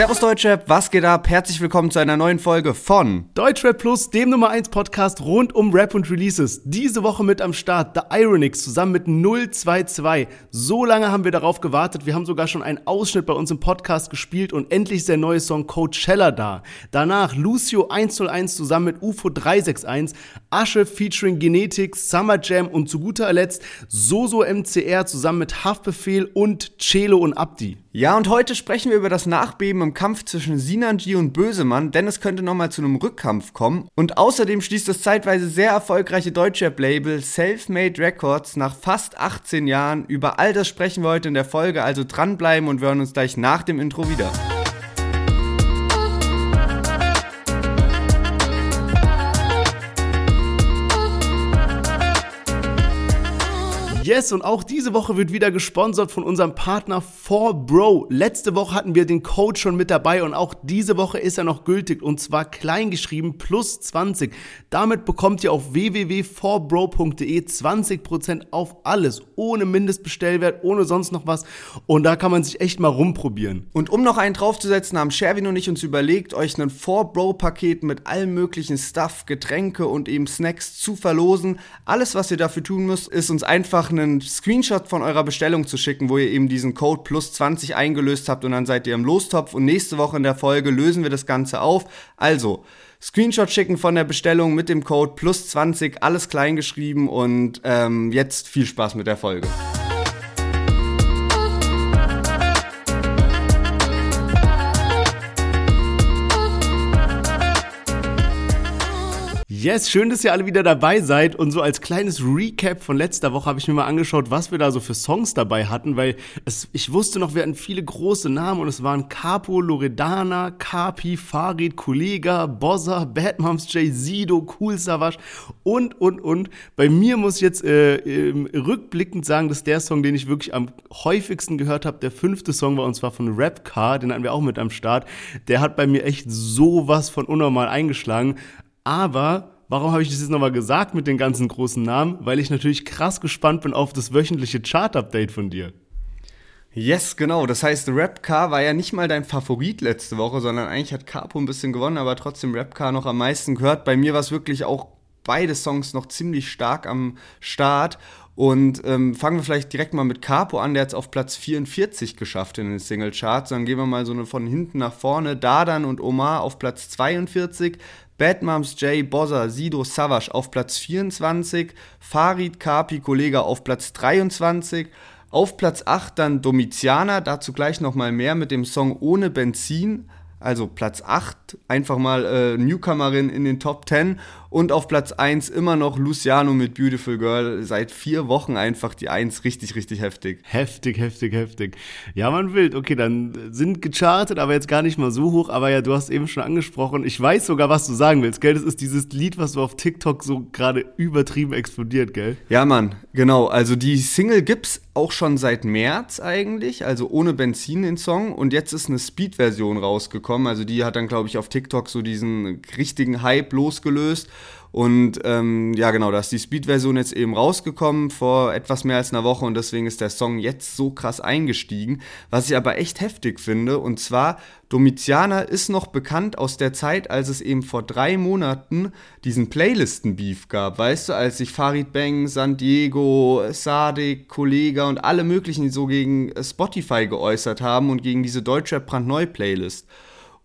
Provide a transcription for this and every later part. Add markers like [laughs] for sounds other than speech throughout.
Servus Deutschrap, was geht ab? Herzlich willkommen zu einer neuen Folge von Deutschrap Plus, dem Nummer 1 Podcast rund um Rap und Releases. Diese Woche mit am Start The Ironix zusammen mit 022. So lange haben wir darauf gewartet. Wir haben sogar schon einen Ausschnitt bei uns im Podcast gespielt und endlich ist der neue Song Coachella da. Danach Lucio 101 zusammen mit UFO 361, Asche featuring Genetics, Summer Jam und zu guter Letzt Soso MCR zusammen mit Haftbefehl und Celo und Abdi. Ja, und heute sprechen wir über das Nachbeben im Kampf zwischen Sinanji und Bösemann, denn es könnte nochmal zu einem Rückkampf kommen. Und außerdem schließt das zeitweise sehr erfolgreiche Deutschrap-Label Selfmade Records nach fast 18 Jahren. Über all das sprechen wir heute in der Folge, also dranbleiben und wir hören uns gleich nach dem Intro wieder. Yes, und auch diese Woche wird wieder gesponsert von unserem Partner 4Bro. Letzte Woche hatten wir den Code schon mit dabei und auch diese Woche ist er noch gültig und zwar kleingeschrieben plus 20. Damit bekommt ihr auf www.4bro.de 20% auf alles, ohne Mindestbestellwert, ohne sonst noch was und da kann man sich echt mal rumprobieren. Und um noch einen draufzusetzen, haben Sherwin und ich uns überlegt, euch ein 4Bro-Paket mit allem möglichen Stuff, Getränke und eben Snacks zu verlosen. Alles, was ihr dafür tun müsst, ist uns einfach einen Screenshot von eurer Bestellung zu schicken, wo ihr eben diesen Code plus 20 eingelöst habt und dann seid ihr im Lostopf und nächste Woche in der Folge lösen wir das Ganze auf. Also, Screenshot schicken von der Bestellung mit dem Code plus 20, alles klein geschrieben und ähm, jetzt viel Spaß mit der Folge. Yes, schön, dass ihr alle wieder dabei seid. Und so als kleines Recap von letzter Woche habe ich mir mal angeschaut, was wir da so für Songs dabei hatten, weil es, ich wusste noch, wir hatten viele große Namen und es waren Capo, Loredana, Kapi, Farid, Kollega, Bozza, Bad Moms J, Sido, Cool Savage und, und, und. Bei mir muss ich jetzt äh, rückblickend sagen, dass der Song, den ich wirklich am häufigsten gehört habe, der fünfte Song war und zwar von Rap Car, den hatten wir auch mit am Start. Der hat bei mir echt sowas von unnormal eingeschlagen. Aber warum habe ich das jetzt nochmal gesagt mit den ganzen großen Namen? Weil ich natürlich krass gespannt bin auf das wöchentliche Chart-Update von dir. Yes, genau. Das heißt, Rapcar war ja nicht mal dein Favorit letzte Woche, sondern eigentlich hat Capo ein bisschen gewonnen, aber trotzdem Rapcar noch am meisten gehört. Bei mir war es wirklich auch beide Songs noch ziemlich stark am Start. Und ähm, fangen wir vielleicht direkt mal mit Capo an, der hat es auf Platz 44 geschafft in den Singlecharts. Dann gehen wir mal so eine von hinten nach vorne. Dadan und Omar auf Platz 42, Bad Moms J, Bozza, Sido, Savage auf Platz 24, Farid, Kapi, Kollega auf Platz 23, auf Platz 8 dann Domitiana, dazu gleich nochmal mehr mit dem Song Ohne Benzin, also Platz 8, einfach mal äh, Newcomerin in den Top 10 und auf Platz 1 immer noch Luciano mit Beautiful Girl. Seit vier Wochen einfach die 1 richtig, richtig heftig. Heftig, heftig, heftig. Ja, man wild. Okay, dann sind gechartet, aber jetzt gar nicht mal so hoch. Aber ja, du hast eben schon angesprochen. Ich weiß sogar, was du sagen willst, gell? Das ist dieses Lied, was so auf TikTok so gerade übertrieben explodiert, gell? Ja, Mann, genau. Also die Single gibt's auch schon seit März eigentlich, also ohne Benzin den Song. Und jetzt ist eine Speed-Version rausgekommen. Also die hat dann, glaube ich, auf TikTok so diesen richtigen Hype losgelöst. Und ähm, ja, genau, da ist die Speed-Version jetzt eben rausgekommen vor etwas mehr als einer Woche und deswegen ist der Song jetzt so krass eingestiegen. Was ich aber echt heftig finde, und zwar, Domitiana ist noch bekannt aus der Zeit, als es eben vor drei Monaten diesen Playlisten-Beef gab. Weißt du, als sich Farid Bang, San Diego, Sadik, Kollega und alle möglichen so gegen Spotify geäußert haben und gegen diese Deutschrap brandneu-Playlist.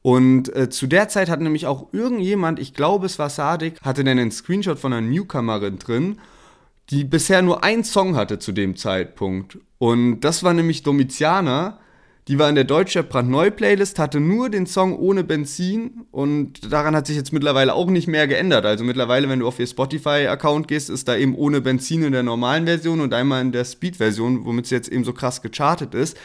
Und äh, zu der Zeit hat nämlich auch irgendjemand, ich glaube es war Sadik, hatte dann einen Screenshot von einer Newcomerin drin, die bisher nur einen Song hatte zu dem Zeitpunkt. Und das war nämlich Domitiana. Die war in der Deutsche brandneu Playlist, hatte nur den Song ohne Benzin und daran hat sich jetzt mittlerweile auch nicht mehr geändert. Also mittlerweile, wenn du auf ihr Spotify-Account gehst, ist da eben ohne Benzin in der normalen Version und einmal in der Speed-Version, womit sie jetzt eben so krass gechartet ist.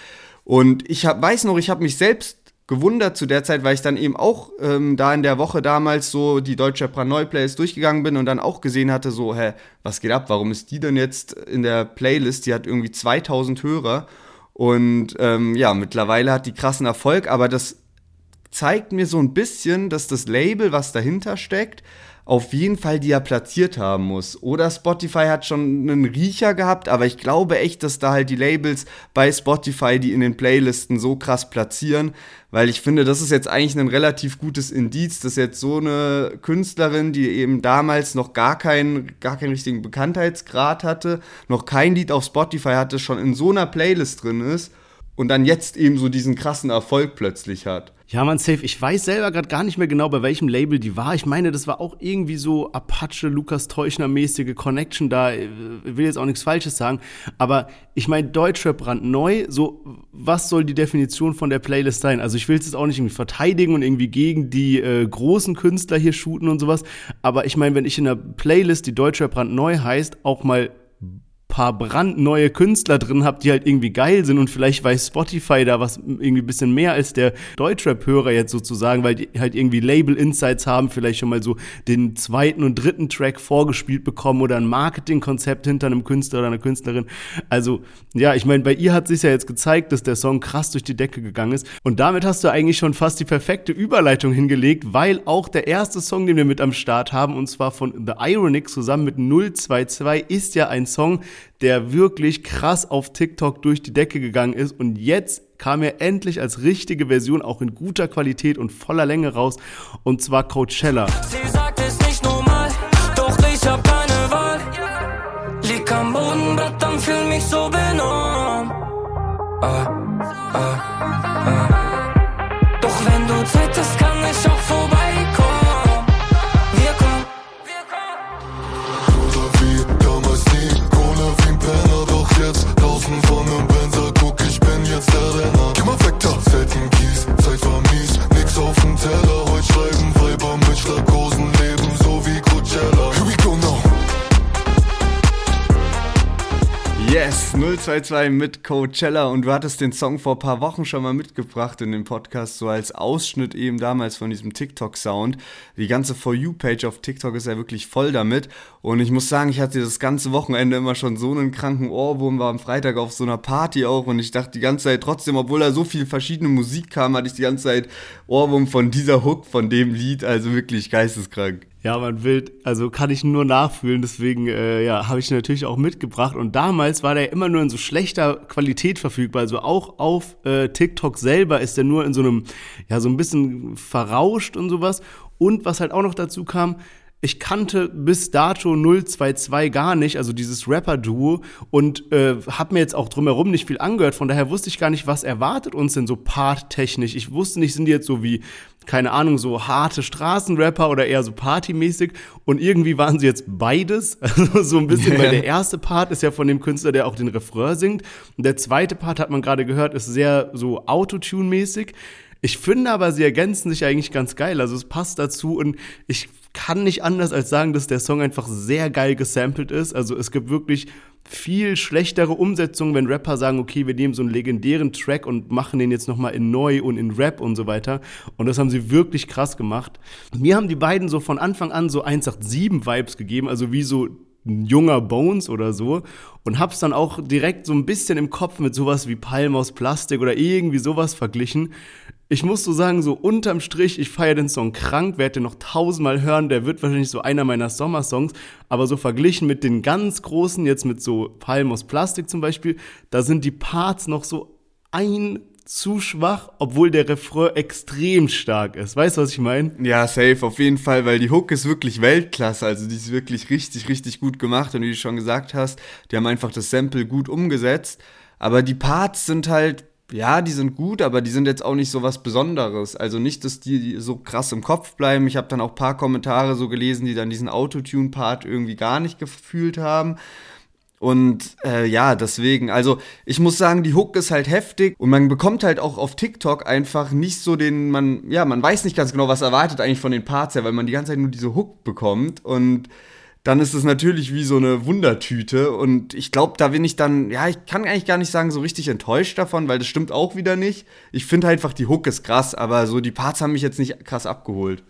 Und ich hab, weiß noch, ich habe mich selbst gewundert zu der Zeit, weil ich dann eben auch ähm, da in der Woche damals so die deutsche Pranoi-Playlist durchgegangen bin und dann auch gesehen hatte, so, hä, was geht ab, warum ist die denn jetzt in der Playlist? Die hat irgendwie 2000 Hörer und ähm, ja, mittlerweile hat die krassen Erfolg, aber das zeigt mir so ein bisschen, dass das Label, was dahinter steckt, auf jeden Fall, die er platziert haben muss. Oder Spotify hat schon einen Riecher gehabt, aber ich glaube echt, dass da halt die Labels bei Spotify, die in den Playlisten so krass platzieren, weil ich finde, das ist jetzt eigentlich ein relativ gutes Indiz, dass jetzt so eine Künstlerin, die eben damals noch gar keinen, gar keinen richtigen Bekanntheitsgrad hatte, noch kein Lied auf Spotify hatte, schon in so einer Playlist drin ist und dann jetzt eben so diesen krassen Erfolg plötzlich hat. Ja, man, safe. Ich weiß selber gerade gar nicht mehr genau, bei welchem Label die war. Ich meine, das war auch irgendwie so Apache, Lukas Teuchner-mäßige Connection da. Ich will jetzt auch nichts Falsches sagen. Aber ich meine, Deutschrap brandneu. So, was soll die Definition von der Playlist sein? Also, ich will es jetzt auch nicht irgendwie verteidigen und irgendwie gegen die äh, großen Künstler hier shooten und sowas. Aber ich meine, wenn ich in einer Playlist, die Deutschrap brandneu heißt, auch mal paar brandneue Künstler drin habt, die halt irgendwie geil sind und vielleicht weiß Spotify da was irgendwie bisschen mehr als der Deutschrap-Hörer jetzt sozusagen, weil die halt irgendwie Label-Insights haben, vielleicht schon mal so den zweiten und dritten Track vorgespielt bekommen oder ein Marketingkonzept hinter einem Künstler oder einer Künstlerin. Also, ja, ich meine, bei ihr hat sich ja jetzt gezeigt, dass der Song krass durch die Decke gegangen ist und damit hast du eigentlich schon fast die perfekte Überleitung hingelegt, weil auch der erste Song, den wir mit am Start haben, und zwar von The Ironic zusammen mit 022, ist ja ein Song, der wirklich krass auf TikTok durch die Decke gegangen ist und jetzt kam er endlich als richtige Version auch in guter Qualität und voller Länge raus und zwar Coachella. Sie sagt es nicht normal, doch ich hab keine Wahl. Lieg am Bodenbett, dann fühl mich so benommen. Ah, 022 mit Coachella und du hattest den Song vor ein paar Wochen schon mal mitgebracht in dem Podcast, so als Ausschnitt eben damals von diesem TikTok-Sound. Die ganze For You-Page auf TikTok ist ja wirklich voll damit und ich muss sagen, ich hatte das ganze Wochenende immer schon so einen kranken Ohrwurm, war am Freitag auf so einer Party auch und ich dachte die ganze Zeit trotzdem, obwohl da so viel verschiedene Musik kam, hatte ich die ganze Zeit Ohrwurm von dieser Hook, von dem Lied, also wirklich geisteskrank. Ja, man will, also kann ich nur nachfühlen, deswegen äh, ja, habe ich natürlich auch mitgebracht. Und damals war der immer nur in so schlechter Qualität verfügbar. Also auch auf äh, TikTok selber ist der nur in so einem, ja, so ein bisschen verrauscht und sowas. Und was halt auch noch dazu kam, ich kannte bis dato 022 gar nicht, also dieses Rapper-Duo, und äh, habe mir jetzt auch drumherum nicht viel angehört. Von daher wusste ich gar nicht, was erwartet uns denn so parttechnisch. Ich wusste nicht, sind die jetzt so wie, keine Ahnung, so harte Straßenrapper oder eher so partymäßig. Und irgendwie waren sie jetzt beides. [laughs] Also so ein bisschen, weil der erste Part ist ja von dem Künstler, der auch den Refrain singt. Und der zweite Part, hat man gerade gehört, ist sehr so Autotune-mäßig. Ich finde aber, sie ergänzen sich eigentlich ganz geil. Also es passt dazu und ich kann nicht anders als sagen, dass der Song einfach sehr geil gesampelt ist. Also es gibt wirklich viel schlechtere Umsetzungen, wenn Rapper sagen, okay, wir nehmen so einen legendären Track und machen den jetzt nochmal in neu und in Rap und so weiter. Und das haben sie wirklich krass gemacht. Mir haben die beiden so von Anfang an so 187 Vibes gegeben, also wie so ein junger Bones oder so und hab's dann auch direkt so ein bisschen im Kopf mit sowas wie Palm aus Plastik oder irgendwie sowas verglichen ich muss so sagen, so unterm Strich, ich feiere den Song krank, werde den noch tausendmal hören, der wird wahrscheinlich so einer meiner Sommersongs, aber so verglichen mit den ganz großen, jetzt mit so Palm aus Plastik zum Beispiel, da sind die Parts noch so ein zu schwach, obwohl der Refrain extrem stark ist. Weißt du, was ich meine? Ja, safe, auf jeden Fall, weil die Hook ist wirklich Weltklasse. Also die ist wirklich richtig, richtig gut gemacht. Und wie du schon gesagt hast, die haben einfach das Sample gut umgesetzt. Aber die Parts sind halt ja, die sind gut, aber die sind jetzt auch nicht so was Besonderes. Also nicht, dass die so krass im Kopf bleiben. Ich habe dann auch ein paar Kommentare so gelesen, die dann diesen Autotune-Part irgendwie gar nicht gefühlt haben. Und äh, ja, deswegen, also ich muss sagen, die Hook ist halt heftig und man bekommt halt auch auf TikTok einfach nicht so den, man, ja, man weiß nicht ganz genau, was erwartet eigentlich von den Parts her, weil man die ganze Zeit nur diese Hook bekommt und dann ist es natürlich wie so eine Wundertüte. Und ich glaube, da bin ich dann, ja, ich kann eigentlich gar nicht sagen, so richtig enttäuscht davon, weil das stimmt auch wieder nicht. Ich finde einfach, die Hook ist krass, aber so die Parts haben mich jetzt nicht krass abgeholt.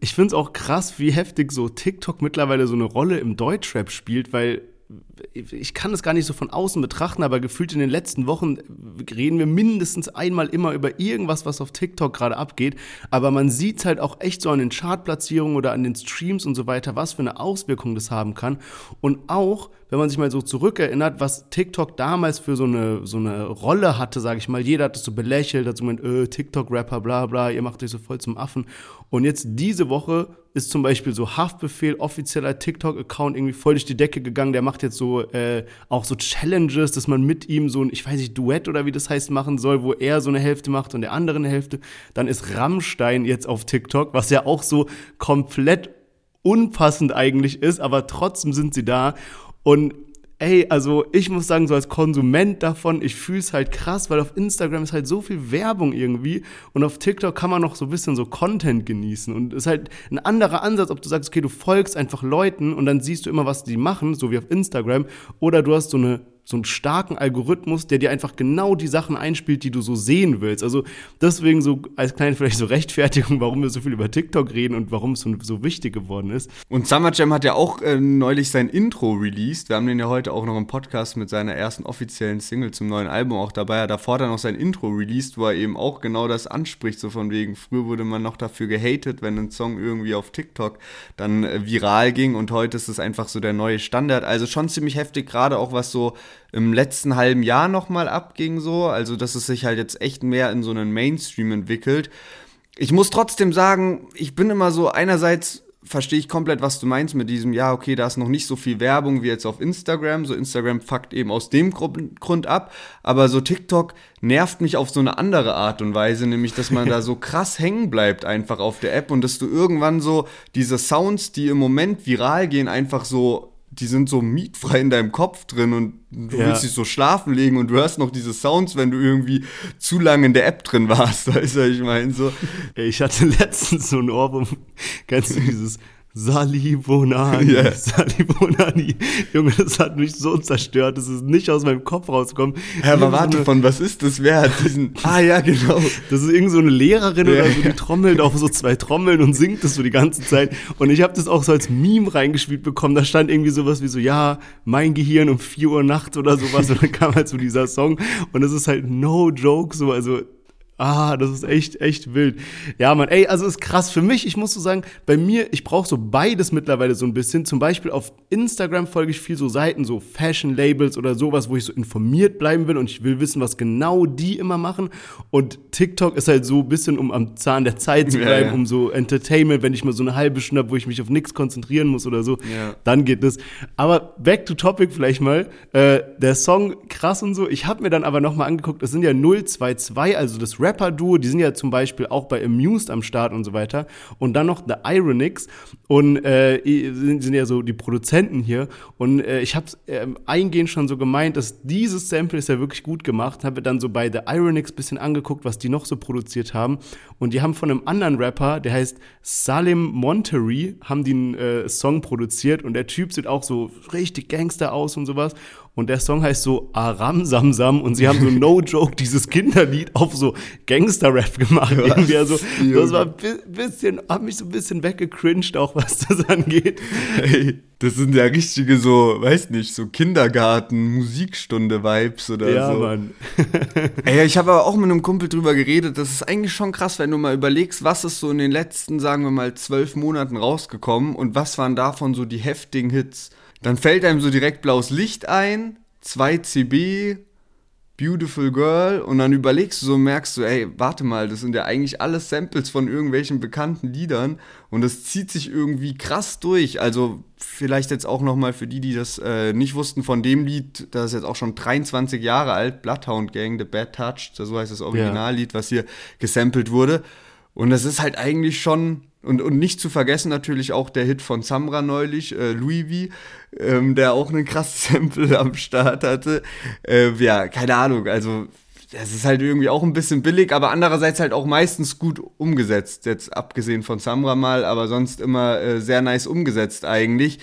Ich finde es auch krass, wie heftig so TikTok mittlerweile so eine Rolle im Deutschrap spielt, weil ich kann das gar nicht so von außen betrachten, aber gefühlt in den letzten Wochen reden wir mindestens einmal immer über irgendwas, was auf TikTok gerade abgeht. Aber man sieht halt auch echt so an den Chartplatzierungen oder an den Streams und so weiter, was für eine Auswirkung das haben kann. Und auch, wenn man sich mal so zurückerinnert, was TikTok damals für so eine, so eine Rolle hatte, sage ich mal. Jeder hat es so belächelt, hat so gemeint, äh, TikTok-Rapper, bla bla, ihr macht euch so voll zum Affen. Und jetzt diese Woche ist zum Beispiel so Haftbefehl, offizieller TikTok-Account, irgendwie voll durch die Decke gegangen. Der macht jetzt so äh, auch so Challenges, dass man mit ihm so ein, ich weiß nicht, Duett oder wie das heißt, machen soll, wo er so eine Hälfte macht und der andere eine Hälfte. Dann ist Rammstein jetzt auf TikTok, was ja auch so komplett unpassend eigentlich ist, aber trotzdem sind sie da. Und ey, also ich muss sagen, so als Konsument davon, ich fühle es halt krass, weil auf Instagram ist halt so viel Werbung irgendwie und auf TikTok kann man noch so ein bisschen so Content genießen und es ist halt ein anderer Ansatz, ob du sagst, okay, du folgst einfach Leuten und dann siehst du immer, was die machen, so wie auf Instagram, oder du hast so eine so einen starken Algorithmus, der dir einfach genau die Sachen einspielt, die du so sehen willst. Also deswegen so als kleine vielleicht so Rechtfertigung, warum wir so viel über TikTok reden und warum es so, so wichtig geworden ist. Und Summer Jam hat ja auch äh, neulich sein Intro released. Wir haben den ja heute auch noch im Podcast mit seiner ersten offiziellen Single zum neuen Album auch dabei. Er hat davor dann noch sein Intro released, wo er eben auch genau das anspricht, so von wegen, früher wurde man noch dafür gehatet, wenn ein Song irgendwie auf TikTok dann äh, viral ging und heute ist es einfach so der neue Standard. Also schon ziemlich heftig, gerade auch was so im letzten halben Jahr nochmal abging, so. Also, dass es sich halt jetzt echt mehr in so einen Mainstream entwickelt. Ich muss trotzdem sagen, ich bin immer so, einerseits verstehe ich komplett, was du meinst mit diesem, ja, okay, da ist noch nicht so viel Werbung wie jetzt auf Instagram. So Instagram fuckt eben aus dem Grund ab. Aber so TikTok nervt mich auf so eine andere Art und Weise, nämlich, dass man da so [laughs] krass hängen bleibt einfach auf der App und dass du irgendwann so diese Sounds, die im Moment viral gehen, einfach so die sind so mietfrei in deinem Kopf drin und du ja. willst dich so schlafen legen und du hörst noch diese Sounds, wenn du irgendwie zu lange in der App drin warst, [laughs] weißt du, ich meine? So. Ich hatte letztens so ein Ohrwurm, [laughs] kennst du dieses Sali Bonani, yeah. Sali Bonani. Junge, das hat mich so zerstört, das ist nicht aus meinem Kopf rausgekommen. Hä, aber warte, so von was ist das? Wer hat diesen... [laughs] ah ja, genau. Das ist irgend so eine Lehrerin ja, oder so, die trommelt auf so zwei Trommeln und singt das so die ganze Zeit. Und ich habe das auch so als Meme reingespielt bekommen. Da stand irgendwie sowas wie so, ja, mein Gehirn um 4 Uhr nachts oder sowas. Und dann kam halt so dieser Song. Und es ist halt no joke so, also Ah, das ist echt, echt wild. Ja, Mann, ey, also ist krass für mich. Ich muss so sagen, bei mir, ich brauche so beides mittlerweile so ein bisschen. Zum Beispiel auf Instagram folge ich viel so Seiten, so Fashion-Labels oder sowas, wo ich so informiert bleiben will und ich will wissen, was genau die immer machen. Und TikTok ist halt so ein bisschen, um am Zahn der Zeit zu bleiben, ja, ja. um so Entertainment, wenn ich mal so eine halbe Stunde habe, wo ich mich auf nichts konzentrieren muss oder so, ja. dann geht das. Aber back to topic vielleicht mal. Äh, der Song krass und so. Ich habe mir dann aber nochmal angeguckt, es sind ja 022, also das Rap Rapper-Duo, die sind ja zum Beispiel auch bei Amused am Start und so weiter. Und dann noch The Ironix und äh, sind, sind ja so die Produzenten hier. Und äh, ich habe äh, eingehend schon so gemeint, dass dieses Sample ist ja wirklich gut gemacht. Habe dann so bei The Ironix bisschen angeguckt, was die noch so produziert haben. Und die haben von einem anderen Rapper, der heißt Salim Monterey, haben die einen äh, Song produziert. Und der Typ sieht auch so richtig Gangster aus und sowas. Und der Song heißt so Aram Samsam und sie haben so no joke dieses Kinderlied auf so Gangster-Rap gemacht. Was? Irgendwie also, das war ein bisschen, hat mich so ein bisschen weggecringed, auch was das angeht. Hey, das sind ja richtige so, weiß nicht, so Kindergarten, Musikstunde-Vibes oder ja, so. [laughs] Ja, Mann. Ey, ich habe aber auch mit einem Kumpel drüber geredet, das ist eigentlich schon krass, wenn du mal überlegst, was ist so in den letzten, sagen wir mal, zwölf Monaten rausgekommen und was waren davon so die heftigen Hits dann fällt einem so direkt blaues Licht ein, 2 CB, Beautiful Girl und dann überlegst du so, merkst du, ey, warte mal, das sind ja eigentlich alles Samples von irgendwelchen bekannten Liedern und das zieht sich irgendwie krass durch. Also vielleicht jetzt auch nochmal für die, die das äh, nicht wussten von dem Lied, das ist jetzt auch schon 23 Jahre alt, Bloodhound Gang, The Bad Touch, so heißt das Originallied, was hier gesampelt wurde. Und das ist halt eigentlich schon und, und nicht zu vergessen natürlich auch der Hit von Samra neulich, äh, Louis V, ähm, der auch einen krassen [laughs] Sample am Start hatte. Äh, ja, keine Ahnung, also das ist halt irgendwie auch ein bisschen billig, aber andererseits halt auch meistens gut umgesetzt. Jetzt abgesehen von Samra mal, aber sonst immer äh, sehr nice umgesetzt eigentlich.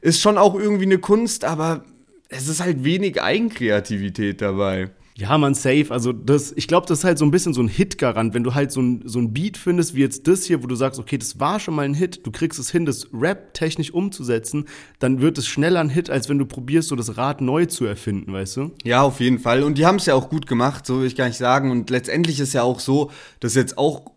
Ist schon auch irgendwie eine Kunst, aber es ist halt wenig Eigenkreativität dabei. Ja, man, safe. Also das, ich glaube, das ist halt so ein bisschen so ein Hit-Garant. Wenn du halt so ein, so ein Beat findest, wie jetzt das hier, wo du sagst, okay, das war schon mal ein Hit, du kriegst es hin, das Rap technisch umzusetzen, dann wird es schneller ein Hit, als wenn du probierst, so das Rad neu zu erfinden, weißt du? Ja, auf jeden Fall. Und die haben es ja auch gut gemacht, so will ich gar nicht sagen. Und letztendlich ist ja auch so, dass jetzt auch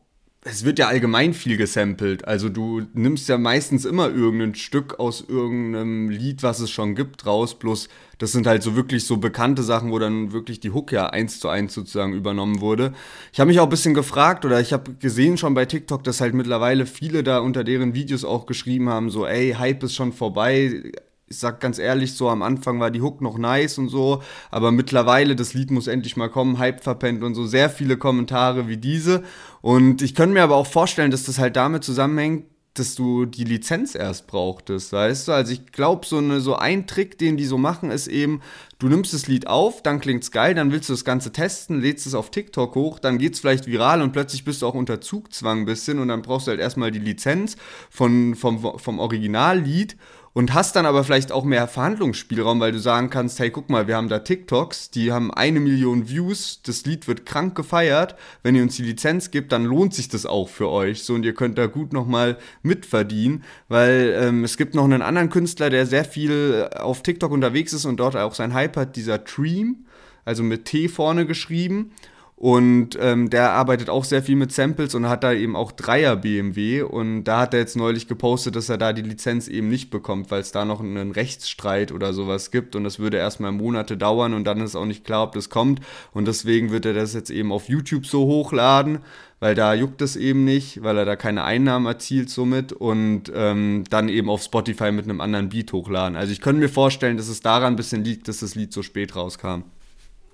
es wird ja allgemein viel gesampelt. Also du nimmst ja meistens immer irgendein Stück aus irgendeinem Lied, was es schon gibt, raus. Bloß das sind halt so wirklich so bekannte Sachen, wo dann wirklich die Hook ja eins zu eins sozusagen übernommen wurde. Ich habe mich auch ein bisschen gefragt oder ich habe gesehen schon bei TikTok, dass halt mittlerweile viele da unter deren Videos auch geschrieben haben, so ey, Hype ist schon vorbei ich sag ganz ehrlich, so am Anfang war die Hook noch nice und so, aber mittlerweile, das Lied muss endlich mal kommen, Hype verpennt und so, sehr viele Kommentare wie diese. Und ich könnte mir aber auch vorstellen, dass das halt damit zusammenhängt, dass du die Lizenz erst brauchtest, weißt du? Also ich glaube, so, so ein Trick, den die so machen, ist eben, du nimmst das Lied auf, dann klingt's geil, dann willst du das Ganze testen, lädst es auf TikTok hoch, dann geht's vielleicht viral und plötzlich bist du auch unter Zugzwang ein bisschen und dann brauchst du halt erstmal die Lizenz von, vom, vom Originallied und hast dann aber vielleicht auch mehr Verhandlungsspielraum, weil du sagen kannst, hey, guck mal, wir haben da TikToks, die haben eine Million Views, das Lied wird krank gefeiert, wenn ihr uns die Lizenz gibt, dann lohnt sich das auch für euch, so und ihr könnt da gut nochmal mitverdienen, weil ähm, es gibt noch einen anderen Künstler, der sehr viel auf TikTok unterwegs ist und dort auch sein Hype hat, dieser Dream, also mit T vorne geschrieben und ähm, der arbeitet auch sehr viel mit Samples und hat da eben auch Dreier BMW. Und da hat er jetzt neulich gepostet, dass er da die Lizenz eben nicht bekommt, weil es da noch einen Rechtsstreit oder sowas gibt. Und das würde erstmal Monate dauern und dann ist auch nicht klar, ob das kommt. Und deswegen wird er das jetzt eben auf YouTube so hochladen, weil da juckt es eben nicht, weil er da keine Einnahmen erzielt somit. Und ähm, dann eben auf Spotify mit einem anderen Beat hochladen. Also ich könnte mir vorstellen, dass es daran ein bisschen liegt, dass das Lied so spät rauskam.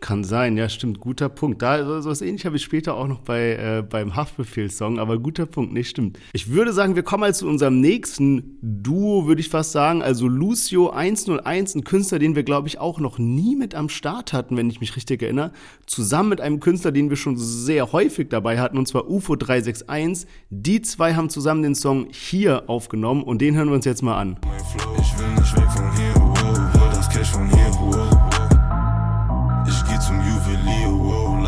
Kann sein, ja, stimmt, guter Punkt. Da so, was ähnlich habe ich später auch noch bei äh, beim Haftbefehl-Song, aber guter Punkt, nee, stimmt. Ich würde sagen, wir kommen halt zu unserem nächsten Duo, würde ich fast sagen. Also Lucio 101, ein Künstler, den wir, glaube ich, auch noch nie mit am Start hatten, wenn ich mich richtig erinnere. Zusammen mit einem Künstler, den wir schon sehr häufig dabei hatten, und zwar UFO 361. Die zwei haben zusammen den Song hier aufgenommen und den hören wir uns jetzt mal an. Ich will nicht weg von hier, oh, hol das Cash von hier, oh.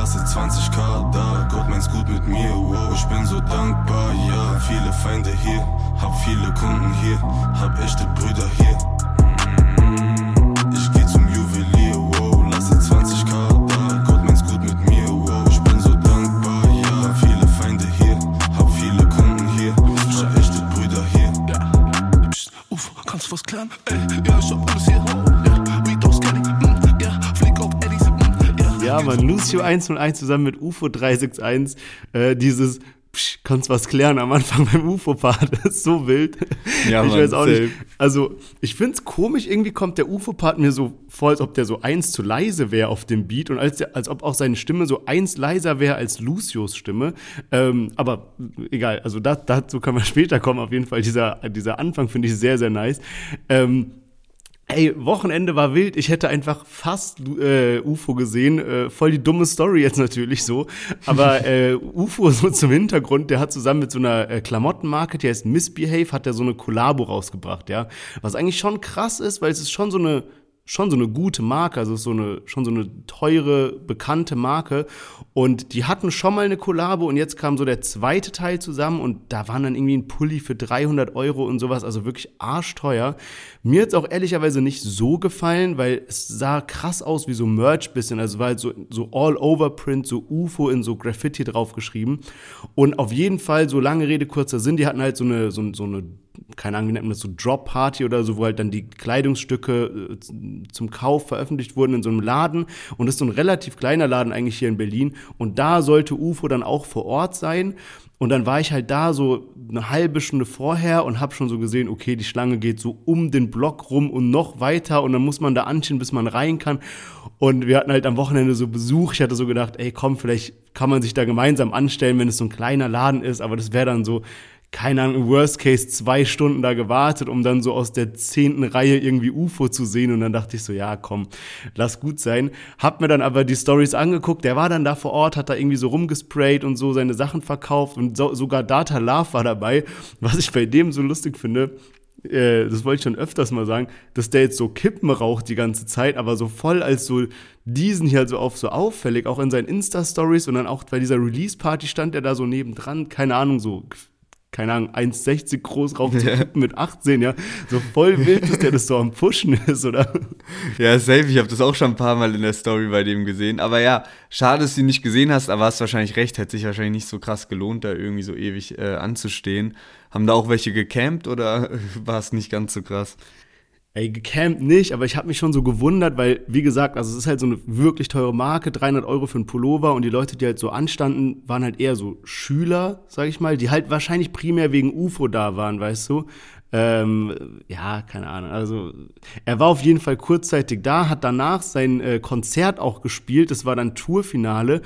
Lasse 20k da, Gott meint's gut mit mir, wow, ich bin so dankbar, ja, viele Feinde hier, hab viele Kunden hier, hab echte Brüder hier. Ich geh zum Juwelier, wow, lasse 20k da, Gott meint's gut mit mir, wow, ich bin so dankbar, ja, viele Feinde hier, hab viele Kunden hier, hab echte Brüder hier. Psst, uff, kannst du was klären? Ey, ja, ich hab alles hier. Ja, man, Lucio 101 zusammen mit UFO 361, äh, dieses Psch, kannst was klären am Anfang beim UFO-Part. Das [laughs] ist so wild. Ja, ich Mann, weiß auch safe. nicht. Also, ich find's komisch, irgendwie kommt der UFO-Part mir so vor, als ob der so eins zu leise wäre auf dem Beat und als, der, als ob auch seine Stimme so eins leiser wäre als Lucios Stimme. Ähm, aber egal, also das, dazu kann man [laughs] später kommen. Auf jeden Fall, dieser, dieser Anfang finde ich sehr, sehr nice. Ähm, Ey, Wochenende war wild. Ich hätte einfach fast äh, UFO gesehen. Äh, voll die dumme Story jetzt natürlich so. Aber [laughs] äh, UFO so zum Hintergrund, der hat zusammen mit so einer äh, Klamottenmarke, die heißt Misbehave, hat der so eine Kollabo rausgebracht, ja. Was eigentlich schon krass ist, weil es ist schon so eine schon so eine gute Marke, also so eine, schon so eine teure, bekannte Marke. Und die hatten schon mal eine Kollabo und jetzt kam so der zweite Teil zusammen und da waren dann irgendwie ein Pulli für 300 Euro und sowas, also wirklich arschteuer. Mir hat's auch ehrlicherweise nicht so gefallen, weil es sah krass aus wie so Merch bisschen, also war halt so, so All-Over-Print, so UFO in so Graffiti draufgeschrieben. Und auf jeden Fall, so lange Rede, kurzer Sinn, die hatten halt so eine, so, so eine keine Ahnung, wie nennt man das, so Drop-Party oder so, wo halt dann die Kleidungsstücke äh, zum Kauf veröffentlicht wurden in so einem Laden. Und das ist so ein relativ kleiner Laden eigentlich hier in Berlin. Und da sollte UFO dann auch vor Ort sein. Und dann war ich halt da so eine halbe Stunde vorher und habe schon so gesehen, okay, die Schlange geht so um den Block rum und noch weiter und dann muss man da anstehen, bis man rein kann. Und wir hatten halt am Wochenende so Besuch. Ich hatte so gedacht, ey, komm, vielleicht kann man sich da gemeinsam anstellen, wenn es so ein kleiner Laden ist. Aber das wäre dann so keine Ahnung, im Worst Case zwei Stunden da gewartet, um dann so aus der zehnten Reihe irgendwie UFO zu sehen. Und dann dachte ich so, ja, komm, lass gut sein. Hab mir dann aber die Stories angeguckt. Der war dann da vor Ort, hat da irgendwie so rumgesprayt und so seine Sachen verkauft. Und so, sogar Data Love war dabei. Was ich bei dem so lustig finde, äh, das wollte ich schon öfters mal sagen, dass der jetzt so Kippen raucht die ganze Zeit, aber so voll als so diesen hier so auf so auffällig, auch in seinen Insta-Stories und dann auch bei dieser Release-Party stand er da so nebendran, keine Ahnung, so keine Ahnung, 1,60 groß rauf zu [laughs] kippen mit 18, ja. So voll wild, dass der das so am Pushen ist, oder? Ja, safe. Ich habe das auch schon ein paar Mal in der Story bei dem gesehen. Aber ja, schade, dass du ihn nicht gesehen hast, aber hast wahrscheinlich recht. Hätte sich wahrscheinlich nicht so krass gelohnt, da irgendwie so ewig äh, anzustehen. Haben da auch welche gecampt oder [laughs] war es nicht ganz so krass? Ey, gecampt nicht, aber ich habe mich schon so gewundert, weil, wie gesagt, also es ist halt so eine wirklich teure Marke, 300 Euro für einen Pullover und die Leute, die halt so anstanden, waren halt eher so Schüler, sag ich mal, die halt wahrscheinlich primär wegen UFO da waren, weißt du. Ähm, ja, keine Ahnung. Also er war auf jeden Fall kurzzeitig da, hat danach sein äh, Konzert auch gespielt, das war dann Tourfinale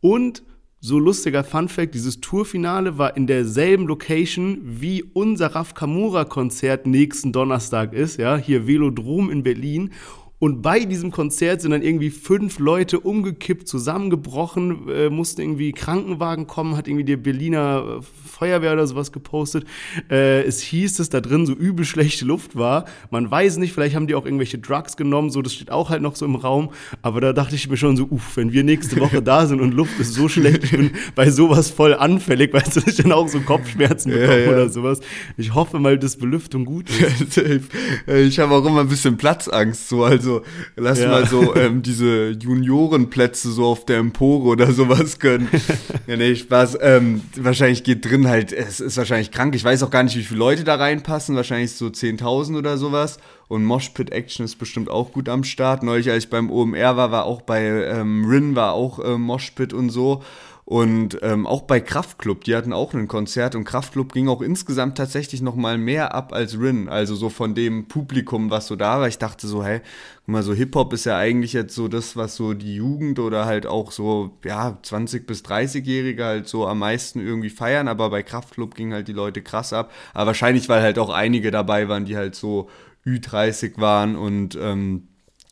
und so lustiger Fun Fact, dieses Tourfinale war in derselben Location wie unser Raf Kamura Konzert nächsten Donnerstag ist, ja, hier Velodrom in Berlin. Und bei diesem Konzert sind dann irgendwie fünf Leute umgekippt, zusammengebrochen, äh, mussten irgendwie Krankenwagen kommen, hat irgendwie die Berliner äh, Feuerwehr oder sowas gepostet. Äh, es hieß, dass da drin so übel schlechte Luft war. Man weiß nicht, vielleicht haben die auch irgendwelche Drugs genommen, so das steht auch halt noch so im Raum. Aber da dachte ich mir schon so, uff, wenn wir nächste Woche da sind und Luft ist so schlecht, ich bin [laughs] bei sowas voll anfällig, weißt du, dass ich dann auch so Kopfschmerzen bekomme ja, ja. oder sowas. Ich hoffe mal, dass Belüftung gut ist. [laughs] ich habe auch immer ein bisschen Platzangst, so also lass ja. mal so ähm, diese Juniorenplätze so auf der Empore oder sowas können. [laughs] ja, nee, Spaß. Ähm, wahrscheinlich geht drin halt, es ist wahrscheinlich krank. Ich weiß auch gar nicht, wie viele Leute da reinpassen. Wahrscheinlich so 10.000 oder sowas. Und Moshpit Action ist bestimmt auch gut am Start. Neulich, als ich beim OMR war, war auch bei ähm, Rin war auch äh, Moshpit und so. Und ähm, auch bei Kraftklub, die hatten auch ein Konzert und Kraftklub ging auch insgesamt tatsächlich noch mal mehr ab als Rin. Also so von dem Publikum, was so da war. Ich dachte so, hey, guck mal, so Hip-Hop ist ja eigentlich jetzt so das, was so die Jugend oder halt auch so, ja, 20- bis 30-Jährige halt so am meisten irgendwie feiern. Aber bei Kraftklub gingen halt die Leute krass ab. Aber wahrscheinlich, weil halt auch einige dabei waren, die halt so Ü30 waren und ähm,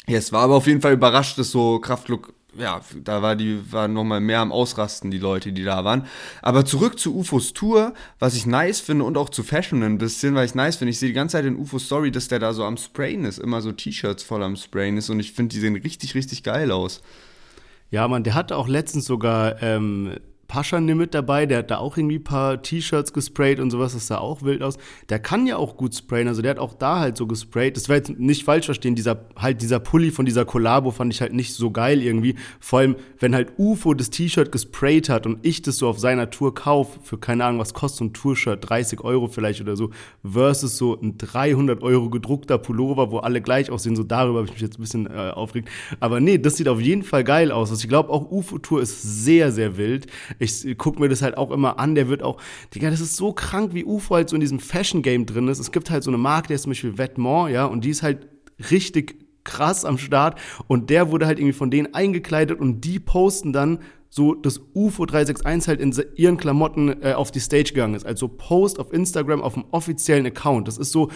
ja, es war aber auf jeden Fall überrascht, dass so Kraftklub ja, da war die, waren nochmal mehr am Ausrasten, die Leute, die da waren. Aber zurück zu UFOs Tour, was ich nice finde und auch zu Fashion ein bisschen, weil ich nice finde. Ich sehe die ganze Zeit in UFO Story, dass der da so am Sprayen ist, immer so T-Shirts voll am Sprayen ist und ich finde, die sehen richtig, richtig geil aus. Ja, man, der hatte auch letztens sogar ähm, Paschan mit dabei, der hat da auch irgendwie ein paar T-Shirts gesprayt und sowas, das sah auch wild aus. Der kann ja auch gut sprayen, also der hat auch da halt so gesprayt. Das war jetzt nicht falsch verstehen, dieser halt dieser Pulli von dieser Collabo fand ich halt nicht so geil irgendwie. Vor allem, wenn halt UFO das T-Shirt gesprayt hat und ich das so auf seiner Tour kaufe, für keine Ahnung, was kostet so ein Tour-Shirt, 30 Euro vielleicht oder so, versus so ein 300 Euro gedruckter Pullover, wo alle gleich aussehen, so darüber habe ich mich jetzt ein bisschen äh, aufgeregt. Aber nee, das sieht auf jeden Fall geil aus. Also ich glaube auch UFO-Tour ist sehr, sehr wild. Ich gucke mir das halt auch immer an. Der wird auch, Digga, das ist so krank, wie UFO halt so in diesem Fashion-Game drin ist. Es gibt halt so eine Marke, der ist zum Beispiel Vetements, ja, und die ist halt richtig krass am Start. Und der wurde halt irgendwie von denen eingekleidet und die posten dann so das UFO 361 halt in ihren Klamotten äh, auf die Stage gegangen ist. Also Post auf Instagram auf dem offiziellen Account. Das ist so,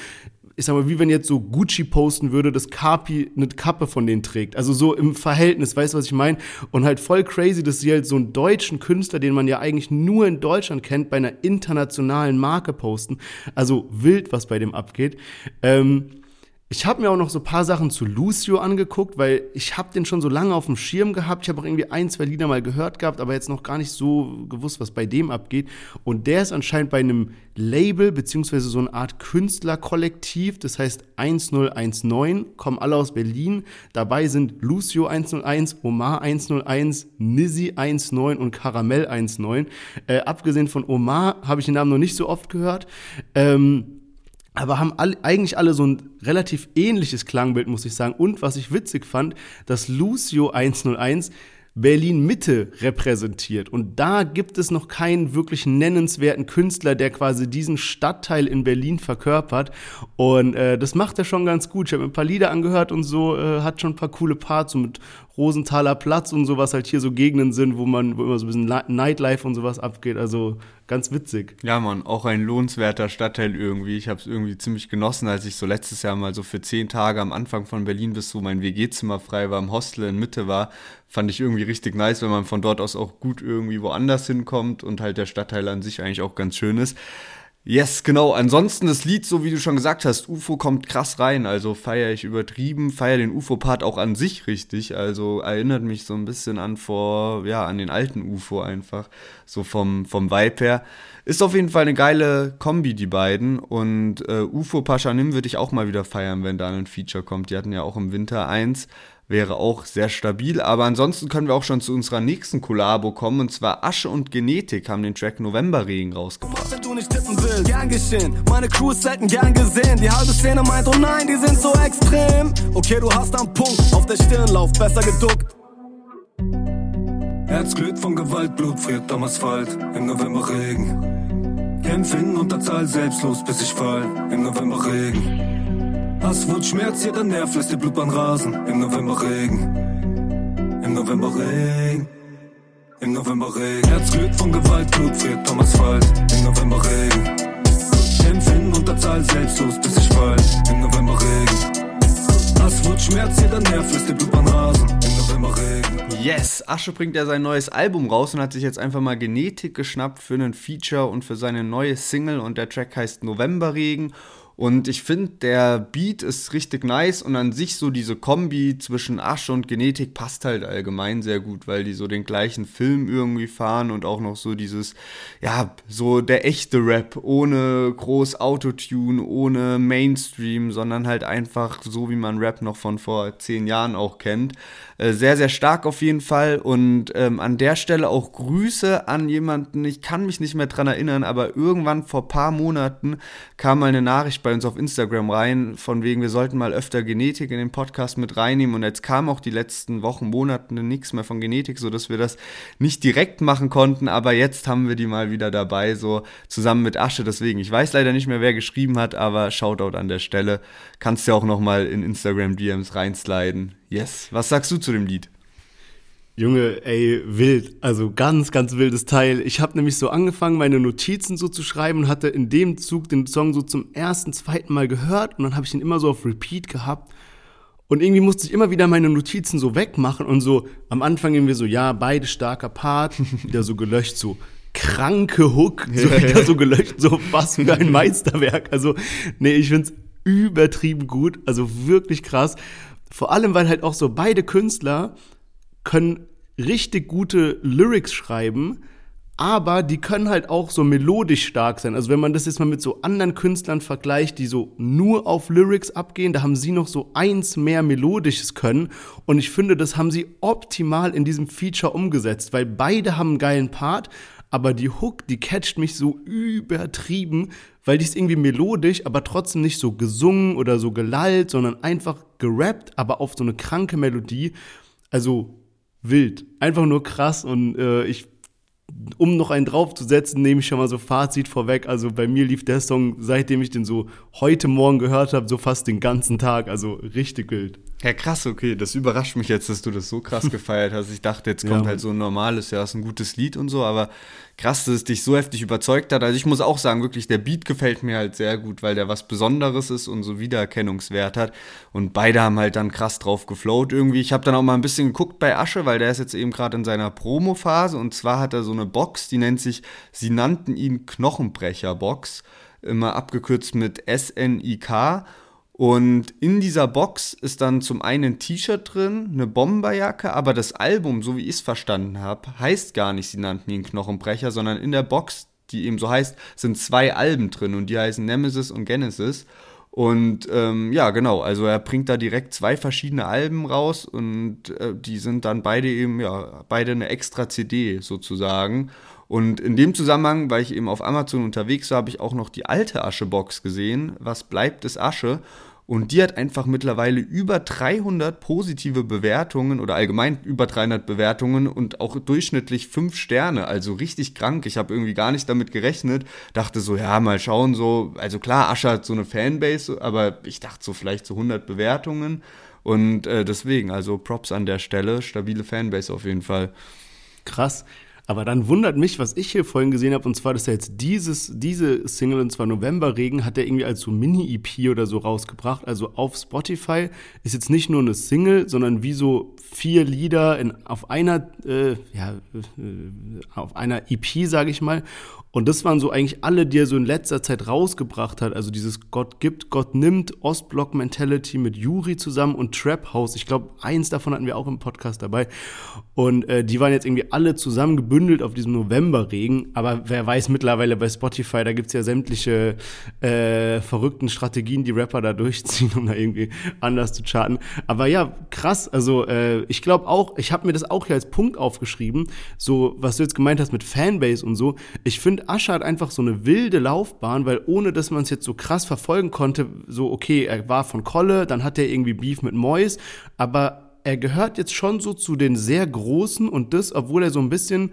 ich sag mal, wie wenn jetzt so Gucci posten würde, dass Carpi eine Kappe von denen trägt. Also so im Verhältnis, weißt du, was ich meine? Und halt voll crazy, dass sie halt so einen deutschen Künstler, den man ja eigentlich nur in Deutschland kennt, bei einer internationalen Marke posten. Also wild, was bei dem abgeht. Ähm, ich habe mir auch noch so ein paar Sachen zu Lucio angeguckt, weil ich habe den schon so lange auf dem Schirm gehabt. Ich habe auch irgendwie ein, zwei Lieder mal gehört gehabt, aber jetzt noch gar nicht so gewusst, was bei dem abgeht. Und der ist anscheinend bei einem Label, beziehungsweise so eine Art Künstlerkollektiv, das heißt 1019, kommen alle aus Berlin. Dabei sind Lucio 101, Omar 101, Nizzy 19 und Karamell 19. Äh, abgesehen von Omar habe ich den Namen noch nicht so oft gehört. Ähm, aber haben alle, eigentlich alle so ein relativ ähnliches Klangbild, muss ich sagen. Und was ich witzig fand, dass Lucio 101 Berlin Mitte repräsentiert. Und da gibt es noch keinen wirklich nennenswerten Künstler, der quasi diesen Stadtteil in Berlin verkörpert. Und äh, das macht er schon ganz gut. Ich habe mir ein paar Lieder angehört und so, äh, hat schon ein paar coole Parts, so mit Rosenthaler Platz und sowas halt hier so Gegenden sind, wo man, wo immer so ein bisschen Nightlife und sowas abgeht. Also ganz witzig. Ja, Mann, auch ein lohnenswerter Stadtteil irgendwie. Ich habe es irgendwie ziemlich genossen, als ich so letztes Jahr mal so für zehn Tage am Anfang von Berlin bis so mein WG-Zimmer frei war, im Hostel in Mitte war. Fand ich irgendwie richtig nice, wenn man von dort aus auch gut irgendwie woanders hinkommt und halt der Stadtteil an sich eigentlich auch ganz schön ist. Yes, genau. Ansonsten das Lied, so wie du schon gesagt hast, UFO kommt krass rein. Also feiere ich übertrieben, feiere den UFO-Part auch an sich richtig. Also erinnert mich so ein bisschen an vor, ja, an den alten UFO einfach. So vom, vom Vibe her. Ist auf jeden Fall eine geile Kombi, die beiden. Und äh, UFO Paschanim würde ich auch mal wieder feiern, wenn da ein Feature kommt. Die hatten ja auch im Winter eins wäre auch sehr stabil. Aber ansonsten können wir auch schon zu unserer nächsten Kollabo kommen. Und zwar Asche und Genetik haben den Track Novemberregen rausgebracht. Wenn du nicht tippen willst, gern geschehen. Meine Crew ist selten gern gesehen. Die halbe Szene meint, oh nein, die sind so extrem. Okay, du hast am Punkt, auf der Stirn lauf, besser geduckt. Herz glüht von Gewalt, Blut friert am Asphalt im Novemberregen. Kämpfen unter Zahl selbstlos, bis ich fall im Novemberregen. Hass, Wut, Schmerz, jeder Nerv lässt die Blutbahn rasen. Im Novemberregen, im Novemberregen, im Novemberregen. Herz glüht von Gewalt, Blut friert am Asphalt. Im Novemberregen. Kämpfen unter Zahl selbstlos, bis ich fall. Im Novemberregen. Hass, Wut, Schmerz, jeder Nerv lässt die Blutbahn rasen. Im Novemberregen. Yes, Asche bringt ja sein neues Album raus und hat sich jetzt einfach mal Genetik geschnappt für einen Feature und für seine neue Single und der Track heißt Novemberregen und ich finde, der Beat ist richtig nice und an sich so diese Kombi zwischen Asche und Genetik passt halt allgemein sehr gut, weil die so den gleichen Film irgendwie fahren und auch noch so dieses, ja, so der echte Rap, ohne groß Autotune, ohne Mainstream, sondern halt einfach so, wie man Rap noch von vor zehn Jahren auch kennt. Äh, sehr, sehr stark auf jeden Fall und ähm, an der Stelle auch Grüße an jemanden, ich kann mich nicht mehr dran erinnern, aber irgendwann vor paar Monaten kam mal eine Nachricht bei uns auf Instagram rein, von wegen, wir sollten mal öfter Genetik in den Podcast mit reinnehmen. Und jetzt kam auch die letzten Wochen, Monate nichts mehr von Genetik, sodass wir das nicht direkt machen konnten. Aber jetzt haben wir die mal wieder dabei, so zusammen mit Asche. Deswegen, ich weiß leider nicht mehr, wer geschrieben hat, aber Shoutout an der Stelle. Kannst ja auch nochmal in Instagram DMs reinsliden. Yes. Was sagst du zu dem Lied? Junge, ey, wild. Also ganz, ganz wildes Teil. Ich habe nämlich so angefangen, meine Notizen so zu schreiben und hatte in dem Zug den Song so zum ersten, zweiten Mal gehört und dann habe ich ihn immer so auf Repeat gehabt. Und irgendwie musste ich immer wieder meine Notizen so wegmachen und so am Anfang irgendwie so, ja, beide starker Part, [laughs] wieder so gelöscht, so kranke Hook, so [laughs] wieder so gelöscht, so was für ein Meisterwerk. Also, nee, ich find's übertrieben gut, also wirklich krass. Vor allem, weil halt auch so beide Künstler können richtig gute Lyrics schreiben, aber die können halt auch so melodisch stark sein. Also wenn man das jetzt mal mit so anderen Künstlern vergleicht, die so nur auf Lyrics abgehen, da haben sie noch so eins mehr melodisches können. Und ich finde, das haben sie optimal in diesem Feature umgesetzt, weil beide haben einen geilen Part, aber die Hook, die catcht mich so übertrieben, weil die ist irgendwie melodisch, aber trotzdem nicht so gesungen oder so gelallt, sondern einfach gerappt, aber auf so eine kranke Melodie. Also wild. Einfach nur krass und äh, ich um noch einen draufzusetzen, nehme ich schon mal so Fazit vorweg. Also bei mir lief der Song, seitdem ich den so heute Morgen gehört habe, so fast den ganzen Tag. Also richtig wild. Ja, krass, okay. Das überrascht mich jetzt, dass du das so krass [laughs] gefeiert hast. Ich dachte, jetzt kommt ja. halt so ein normales, ja, ist ein gutes Lied und so, aber krass, dass es dich so heftig überzeugt hat. Also ich muss auch sagen, wirklich, der Beat gefällt mir halt sehr gut, weil der was Besonderes ist und so Wiedererkennungswert hat. Und beide haben halt dann krass drauf geflowt irgendwie. Ich habe dann auch mal ein bisschen geguckt bei Asche, weil der ist jetzt eben gerade in seiner Promo-Phase und zwar hat er so eine Box, die nennt sich, sie nannten ihn Knochenbrecher-Box, immer abgekürzt mit SNIK. Und in dieser Box ist dann zum einen ein T-Shirt drin, eine Bomberjacke, aber das Album, so wie ich es verstanden habe, heißt gar nicht, sie nannten ihn Knochenbrecher, sondern in der Box, die eben so heißt, sind zwei Alben drin und die heißen Nemesis und Genesis. Und ähm, ja, genau, also er bringt da direkt zwei verschiedene Alben raus und äh, die sind dann beide eben, ja, beide eine extra CD sozusagen. Und in dem Zusammenhang, weil ich eben auf Amazon unterwegs war, habe ich auch noch die alte Aschebox gesehen. Was bleibt ist Asche? Und die hat einfach mittlerweile über 300 positive Bewertungen oder allgemein über 300 Bewertungen und auch durchschnittlich 5 Sterne. Also richtig krank. Ich habe irgendwie gar nicht damit gerechnet. Dachte so, ja, mal schauen, so. Also klar, Asche hat so eine Fanbase, aber ich dachte so vielleicht so 100 Bewertungen. Und äh, deswegen, also Props an der Stelle. Stabile Fanbase auf jeden Fall. Krass. Aber dann wundert mich, was ich hier vorhin gesehen habe, und zwar, dass er jetzt dieses, diese Single, und zwar Novemberregen, hat er irgendwie als so Mini-EP oder so rausgebracht. Also auf Spotify ist jetzt nicht nur eine Single, sondern wie so vier Lieder in, auf einer, äh, ja, äh, auf einer EP, sage ich mal. Und das waren so eigentlich alle, die er so in letzter Zeit rausgebracht hat. Also dieses Gott gibt, Gott nimmt, Ostblock-Mentality mit Juri zusammen und Trap House. Ich glaube, eins davon hatten wir auch im Podcast dabei. Und äh, die waren jetzt irgendwie alle zusammen gebündelt auf diesem Novemberregen. Aber wer weiß mittlerweile bei Spotify, da gibt's ja sämtliche äh, verrückten Strategien, die Rapper da durchziehen, [laughs] um da irgendwie anders zu charten. Aber ja, krass. Also äh, ich glaube auch, ich habe mir das auch hier als Punkt aufgeschrieben. So, was du jetzt gemeint hast mit Fanbase und so. Ich finde, Ascher hat einfach so eine wilde Laufbahn, weil ohne dass man es jetzt so krass verfolgen konnte, so okay, er war von Kolle, dann hat er irgendwie Beef mit Mois, aber er gehört jetzt schon so zu den sehr großen und das, obwohl er so ein bisschen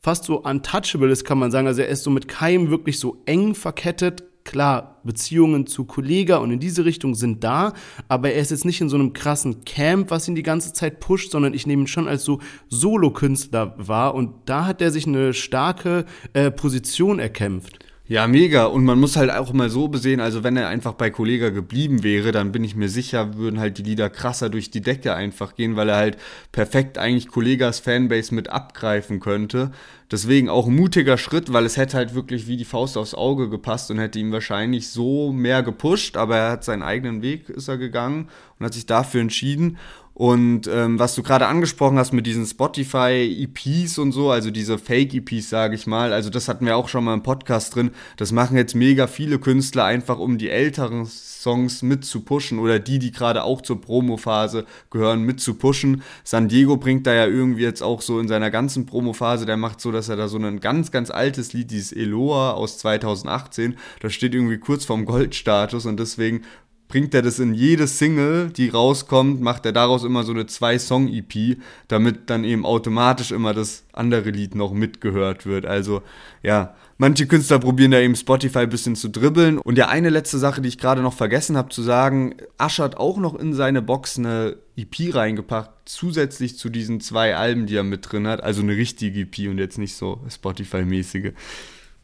fast so untouchable ist, kann man sagen. Also er ist so mit keinem wirklich so eng verkettet, klar, Beziehungen zu Kollega und in diese Richtung sind da, aber er ist jetzt nicht in so einem krassen Camp, was ihn die ganze Zeit pusht, sondern ich nehme ihn schon als so Solokünstler wahr und da hat er sich eine starke äh, Position erkämpft. Ja, mega. Und man muss halt auch mal so besehen, also wenn er einfach bei Kollega geblieben wäre, dann bin ich mir sicher, würden halt die Lieder krasser durch die Decke einfach gehen, weil er halt perfekt eigentlich Kollegas Fanbase mit abgreifen könnte. Deswegen auch ein mutiger Schritt, weil es hätte halt wirklich wie die Faust aufs Auge gepasst und hätte ihm wahrscheinlich so mehr gepusht, aber er hat seinen eigenen Weg, ist er gegangen und hat sich dafür entschieden. Und ähm, was du gerade angesprochen hast mit diesen Spotify-EPs und so, also diese Fake-EPs, sage ich mal, also das hatten wir auch schon mal im Podcast drin. Das machen jetzt mega viele Künstler einfach, um die älteren Songs mit zu pushen oder die, die gerade auch zur Promo-Phase gehören, mit zu pushen. San Diego bringt da ja irgendwie jetzt auch so in seiner ganzen Promo-Phase, der macht so, dass er da so ein ganz, ganz altes Lied, dieses Eloa aus 2018, das steht irgendwie kurz vorm Goldstatus und deswegen bringt er das in jede Single, die rauskommt, macht er daraus immer so eine Zwei-Song-EP, damit dann eben automatisch immer das andere Lied noch mitgehört wird. Also ja, manche Künstler probieren da eben Spotify ein bisschen zu dribbeln. Und ja, eine letzte Sache, die ich gerade noch vergessen habe zu sagen, Ascher hat auch noch in seine Box eine EP reingepackt, zusätzlich zu diesen zwei Alben, die er mit drin hat. Also eine richtige EP und jetzt nicht so Spotify-mäßige.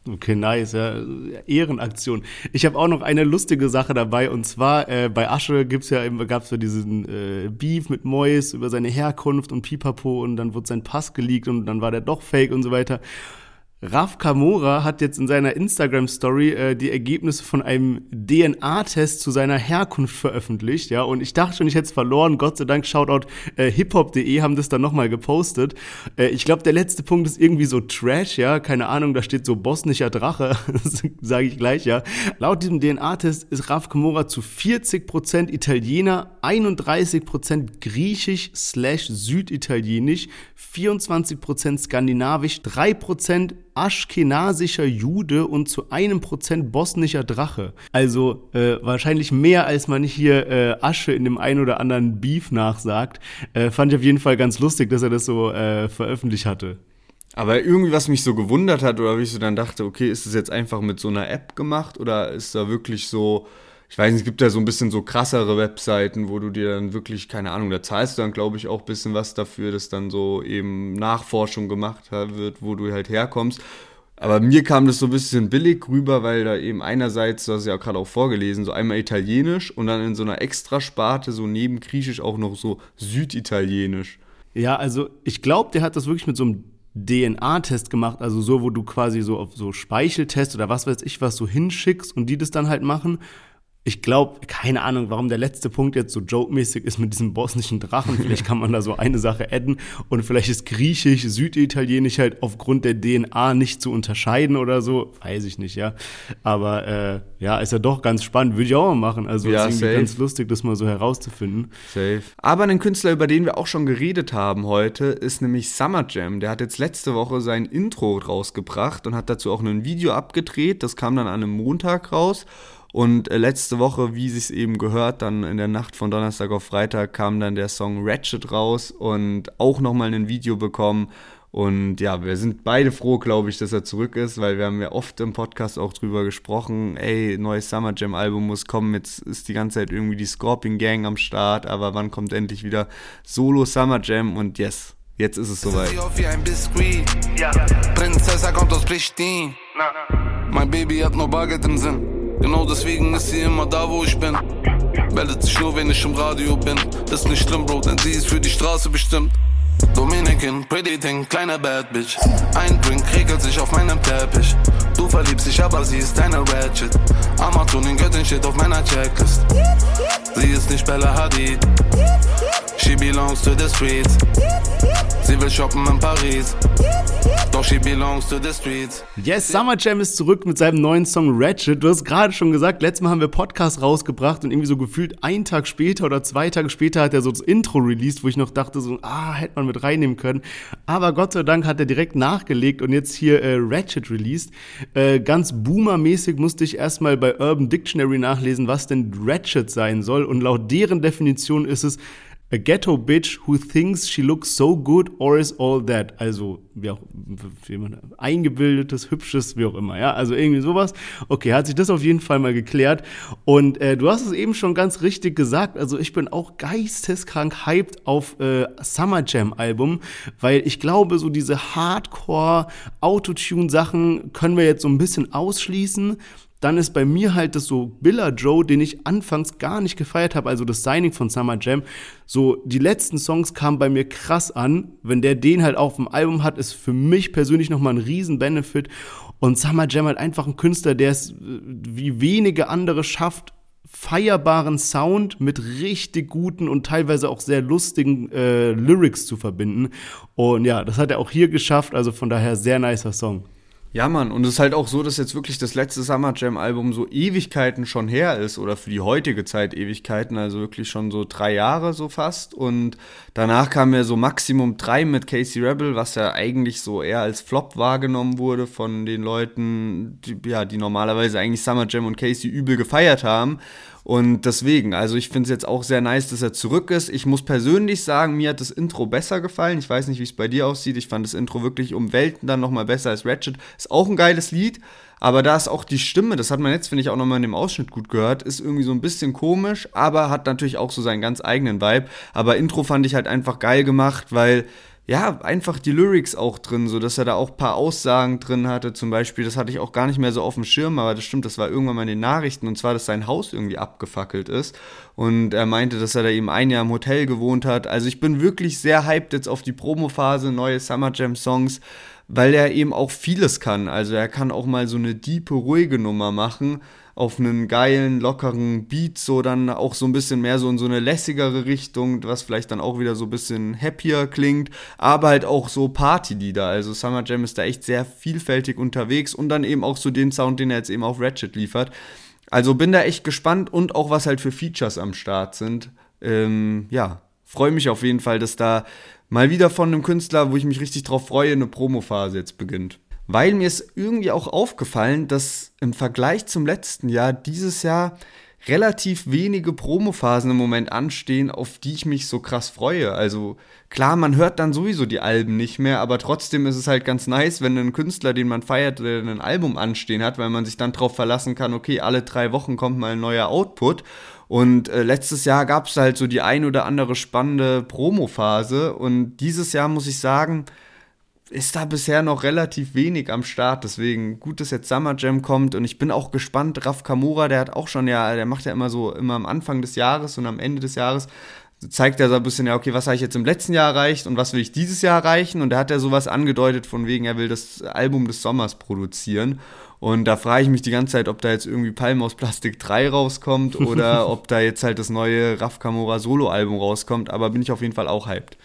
Okay, nice, ja. Ehrenaktion. Ich habe auch noch eine lustige Sache dabei und zwar äh, bei Asche gibt's ja immer gab's ja diesen äh, Beef mit Mois über seine Herkunft und Pipapo und dann wurde sein Pass geleakt und dann war der doch fake und so weiter. Raf Kamora hat jetzt in seiner Instagram-Story äh, die Ergebnisse von einem DNA-Test zu seiner Herkunft veröffentlicht, ja, und ich dachte schon, ich hätte es verloren. Gott sei Dank, Shoutout äh, hiphop.de haben das dann nochmal gepostet. Äh, ich glaube, der letzte Punkt ist irgendwie so Trash, ja, keine Ahnung, da steht so bosnischer Drache, [laughs] sage ich gleich, ja. Laut diesem DNA-Test ist Raf Kamora zu 40% Italiener, 31% griechisch slash süditalienisch, 24% skandinavisch, 3% aschkenasischer Jude und zu einem Prozent bosnischer Drache. Also äh, wahrscheinlich mehr, als man hier äh, Asche in dem einen oder anderen Beef nachsagt. Äh, fand ich auf jeden Fall ganz lustig, dass er das so äh, veröffentlicht hatte. Aber irgendwie, was mich so gewundert hat, oder wie ich so dann dachte, okay, ist das jetzt einfach mit so einer App gemacht oder ist da wirklich so ich weiß nicht, es gibt ja so ein bisschen so krassere Webseiten, wo du dir dann wirklich, keine Ahnung, da zahlst du dann, glaube ich, auch ein bisschen was dafür, dass dann so eben Nachforschung gemacht wird, wo du halt herkommst. Aber mir kam das so ein bisschen billig rüber, weil da eben einerseits, du hast ja gerade auch vorgelesen, so einmal Italienisch und dann in so einer Extrasparte, so neben Griechisch auch noch so Süditalienisch. Ja, also ich glaube, der hat das wirklich mit so einem DNA-Test gemacht, also so, wo du quasi so auf so Speicheltest oder was weiß ich was so hinschickst und die das dann halt machen ich glaube, keine Ahnung, warum der letzte Punkt jetzt so joke-mäßig ist mit diesem bosnischen Drachen. Vielleicht kann man da so eine Sache adden und vielleicht ist Griechisch, Süditalienisch halt aufgrund der DNA nicht zu unterscheiden oder so. Weiß ich nicht, ja. Aber äh, ja, ist ja doch ganz spannend. Würde ich auch mal machen. Also ja, ist irgendwie safe. ganz lustig, das mal so herauszufinden. Safe. Aber ein Künstler, über den wir auch schon geredet haben heute, ist nämlich Summer Jam. Der hat jetzt letzte Woche sein Intro rausgebracht und hat dazu auch ein Video abgedreht. Das kam dann an einem Montag raus. Und äh, letzte Woche, wie es eben gehört, dann in der Nacht von Donnerstag auf Freitag kam dann der Song Ratchet raus und auch nochmal ein Video bekommen. Und ja, wir sind beide froh, glaube ich, dass er zurück ist, weil wir haben ja oft im Podcast auch drüber gesprochen, ey, neues Summer Jam Album muss kommen, jetzt ist die ganze Zeit irgendwie die Scorpion Gang am Start, aber wann kommt endlich wieder Solo Summer Jam und yes, jetzt ist es soweit. Ja. Prinzessa kommt aus Pristin. Mein Baby hat nur Bargeld im Sinn. Genau deswegen ist sie immer da, wo ich bin. Meldet sich nur, wenn ich im Radio bin. Ist nicht schlimm, Bro, denn sie ist für die Straße bestimmt. Dominican, pretty thing, kleine Bad Bitch. Ein Drink regelt sich auf meinem Teppich. Du verliebst dich, aber sie ist eine Ratchet. Amazonin Göttin steht auf meiner Checklist. Sie ist nicht Bella Hadid. She belongs to the streets. Sie will shoppen in Paris. Doch she belongs to the streets. Yes, Summer Jam ist zurück mit seinem neuen Song Ratchet. Du hast gerade schon gesagt, letztes Mal haben wir Podcast rausgebracht und irgendwie so gefühlt einen Tag später oder zwei Tage später hat er so das Intro released, wo ich noch dachte so, ah, hätte man mit reinnehmen können. Aber Gott sei Dank hat er direkt nachgelegt und jetzt hier äh, Ratchet released. Äh, ganz boomermäßig musste ich erstmal bei Urban Dictionary nachlesen, was denn Ratchet sein soll und laut deren Definition ist es A ghetto bitch who thinks she looks so good or is all that. Also, wie auch, wie man, eingebildetes, hübsches, wie auch immer, ja. Also irgendwie sowas. Okay, hat sich das auf jeden Fall mal geklärt. Und äh, du hast es eben schon ganz richtig gesagt. Also ich bin auch geisteskrank hyped auf äh, Summer Jam Album, weil ich glaube, so diese Hardcore Autotune Sachen können wir jetzt so ein bisschen ausschließen dann ist bei mir halt das so Billa Joe, den ich anfangs gar nicht gefeiert habe, also das Signing von Summer Jam. So, die letzten Songs kamen bei mir krass an. Wenn der den halt auf dem Album hat, ist für mich persönlich nochmal ein riesen Benefit. Und Summer Jam halt einfach ein Künstler, der es äh, wie wenige andere schafft, feierbaren Sound mit richtig guten und teilweise auch sehr lustigen äh, Lyrics zu verbinden. Und ja, das hat er auch hier geschafft, also von daher sehr nicer Song. Ja, Mann, und es ist halt auch so, dass jetzt wirklich das letzte Summer Jam Album so Ewigkeiten schon her ist oder für die heutige Zeit Ewigkeiten, also wirklich schon so drei Jahre so fast. Und danach kam ja so Maximum drei mit Casey Rebel, was ja eigentlich so eher als Flop wahrgenommen wurde von den Leuten, die, ja, die normalerweise eigentlich Summer Jam und Casey übel gefeiert haben. Und deswegen, also ich finde es jetzt auch sehr nice, dass er zurück ist. Ich muss persönlich sagen, mir hat das Intro besser gefallen. Ich weiß nicht, wie es bei dir aussieht. Ich fand das Intro wirklich um Welten dann nochmal besser als Ratchet. Ist auch ein geiles Lied, aber da ist auch die Stimme, das hat man jetzt, finde ich, auch nochmal in dem Ausschnitt gut gehört, ist irgendwie so ein bisschen komisch, aber hat natürlich auch so seinen ganz eigenen Vibe. Aber Intro fand ich halt einfach geil gemacht, weil ja, einfach die Lyrics auch drin, so dass er da auch ein paar Aussagen drin hatte. Zum Beispiel, das hatte ich auch gar nicht mehr so auf dem Schirm, aber das stimmt, das war irgendwann mal in den Nachrichten und zwar, dass sein Haus irgendwie abgefackelt ist. Und er meinte, dass er da eben ein Jahr im Hotel gewohnt hat. Also ich bin wirklich sehr hyped jetzt auf die Promophase, neue Summer Jam Songs, weil er eben auch vieles kann. Also er kann auch mal so eine diepe, ruhige Nummer machen auf einen geilen, lockeren Beat, so dann auch so ein bisschen mehr so in so eine lässigere Richtung, was vielleicht dann auch wieder so ein bisschen happier klingt, aber halt auch so Partylieder. Also Summer Jam ist da echt sehr vielfältig unterwegs und dann eben auch so den Sound, den er jetzt eben auf Ratchet liefert. Also bin da echt gespannt und auch was halt für Features am Start sind. Ähm, ja, freue mich auf jeden Fall, dass da mal wieder von einem Künstler, wo ich mich richtig drauf freue, eine Promophase jetzt beginnt weil mir ist irgendwie auch aufgefallen, dass im Vergleich zum letzten Jahr dieses Jahr relativ wenige Promophasen im Moment anstehen, auf die ich mich so krass freue. Also klar, man hört dann sowieso die Alben nicht mehr, aber trotzdem ist es halt ganz nice, wenn ein Künstler, den man feiert, ein Album anstehen hat, weil man sich dann darauf verlassen kann, okay, alle drei Wochen kommt mal ein neuer Output. Und äh, letztes Jahr gab es halt so die ein oder andere spannende Promophase und dieses Jahr muss ich sagen, ist da bisher noch relativ wenig am Start. Deswegen gut, dass jetzt Summer Jam kommt und ich bin auch gespannt. Raf Kamura, der hat auch schon ja, der macht ja immer so immer am Anfang des Jahres und am Ende des Jahres zeigt er so ein bisschen ja, okay, was habe ich jetzt im letzten Jahr erreicht und was will ich dieses Jahr erreichen? Und da hat er sowas angedeutet von wegen, er will das Album des Sommers produzieren. Und da frage ich mich die ganze Zeit, ob da jetzt irgendwie Palm aus Plastik 3 rauskommt oder [laughs] ob da jetzt halt das neue Raf Kamura Solo-Album rauskommt. Aber bin ich auf jeden Fall auch hyped.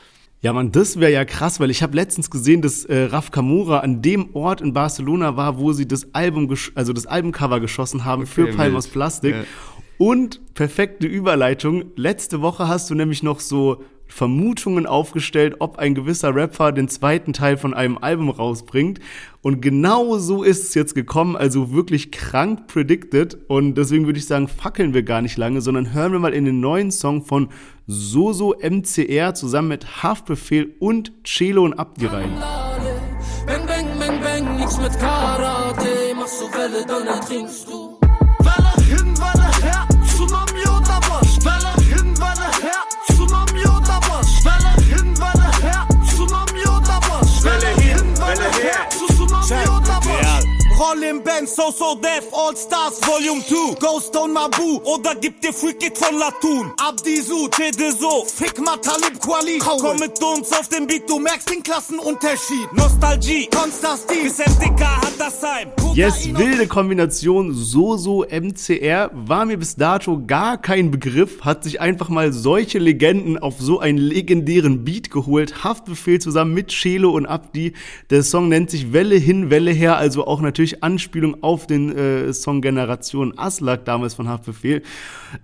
Ja, man, das wäre ja krass, weil ich habe letztens gesehen, dass äh, Raf Kamura an dem Ort in Barcelona war, wo sie das Album, also das Albumcover geschossen haben okay, für Palm aus Plastik. Ja. Und perfekte Überleitung. Letzte Woche hast du nämlich noch so Vermutungen aufgestellt, ob ein gewisser Rapper den zweiten Teil von einem Album rausbringt. Und genau so ist es jetzt gekommen, also wirklich krank predicted. Und deswegen würde ich sagen, fackeln wir gar nicht lange, sondern hören wir mal in den neuen Song von Soso MCR zusammen mit Haftbefehl und Celo und Abdi rein. Bang, bang, bang, bang, nix mit Karate, machst du Welle, dann trinkst du. Im Benz, so So Death All Stars Volume 2 Ghost on Mabu Oder gib dir It von Latun Abdisu, So Fick Matalib Quali Komm mit uns auf den Beat, du merkst den Klassenunterschied. Nostalgie, Konstantin Bis MDK hat das Heim Yes, wilde Kombination So So MCR war mir bis dato gar kein Begriff, hat sich einfach mal solche Legenden auf so einen legendären Beat geholt. Haftbefehl zusammen mit Chelo und Abdi. Der Song nennt sich Welle hin, Welle her, also auch natürlich Anspielung auf den äh, Song Generation Aslak damals von Haftbefehl.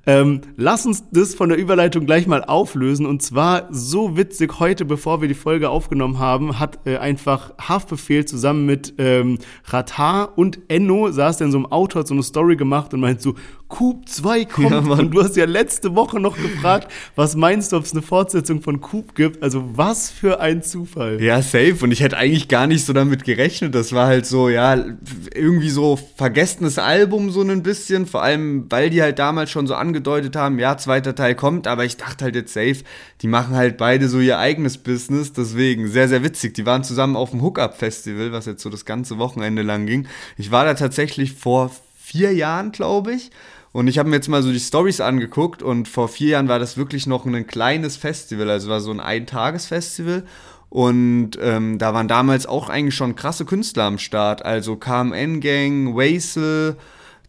Ähm, lass uns das von der Überleitung gleich mal auflösen. Und zwar so witzig, heute, bevor wir die Folge aufgenommen haben, hat äh, einfach Haftbefehl zusammen mit ähm, Ratar und Enno saß in so einem Auto, hat so eine Story gemacht und meint so, Coop 2 kommt. Ja, und du hast ja letzte Woche noch gefragt, was meinst du, ob es eine Fortsetzung von Coop gibt? Also was für ein Zufall. Ja, safe. Und ich hätte eigentlich gar nicht so damit gerechnet. Das war halt so, ja, irgendwie so vergessenes Album so ein bisschen. Vor allem, weil die halt damals schon so angedeutet haben, ja, zweiter Teil kommt. Aber ich dachte halt jetzt safe, die machen halt beide so ihr eigenes Business. Deswegen sehr, sehr witzig. Die waren zusammen auf dem Hookup-Festival, was jetzt so das ganze Wochenende lang ging. Ich war da tatsächlich vor vier Jahren, glaube ich. Und ich habe mir jetzt mal so die Stories angeguckt und vor vier Jahren war das wirklich noch ein kleines Festival, also war so ein Eintagesfestival. Und ähm, da waren damals auch eigentlich schon krasse Künstler am Start, also KMN Gang, Wasel,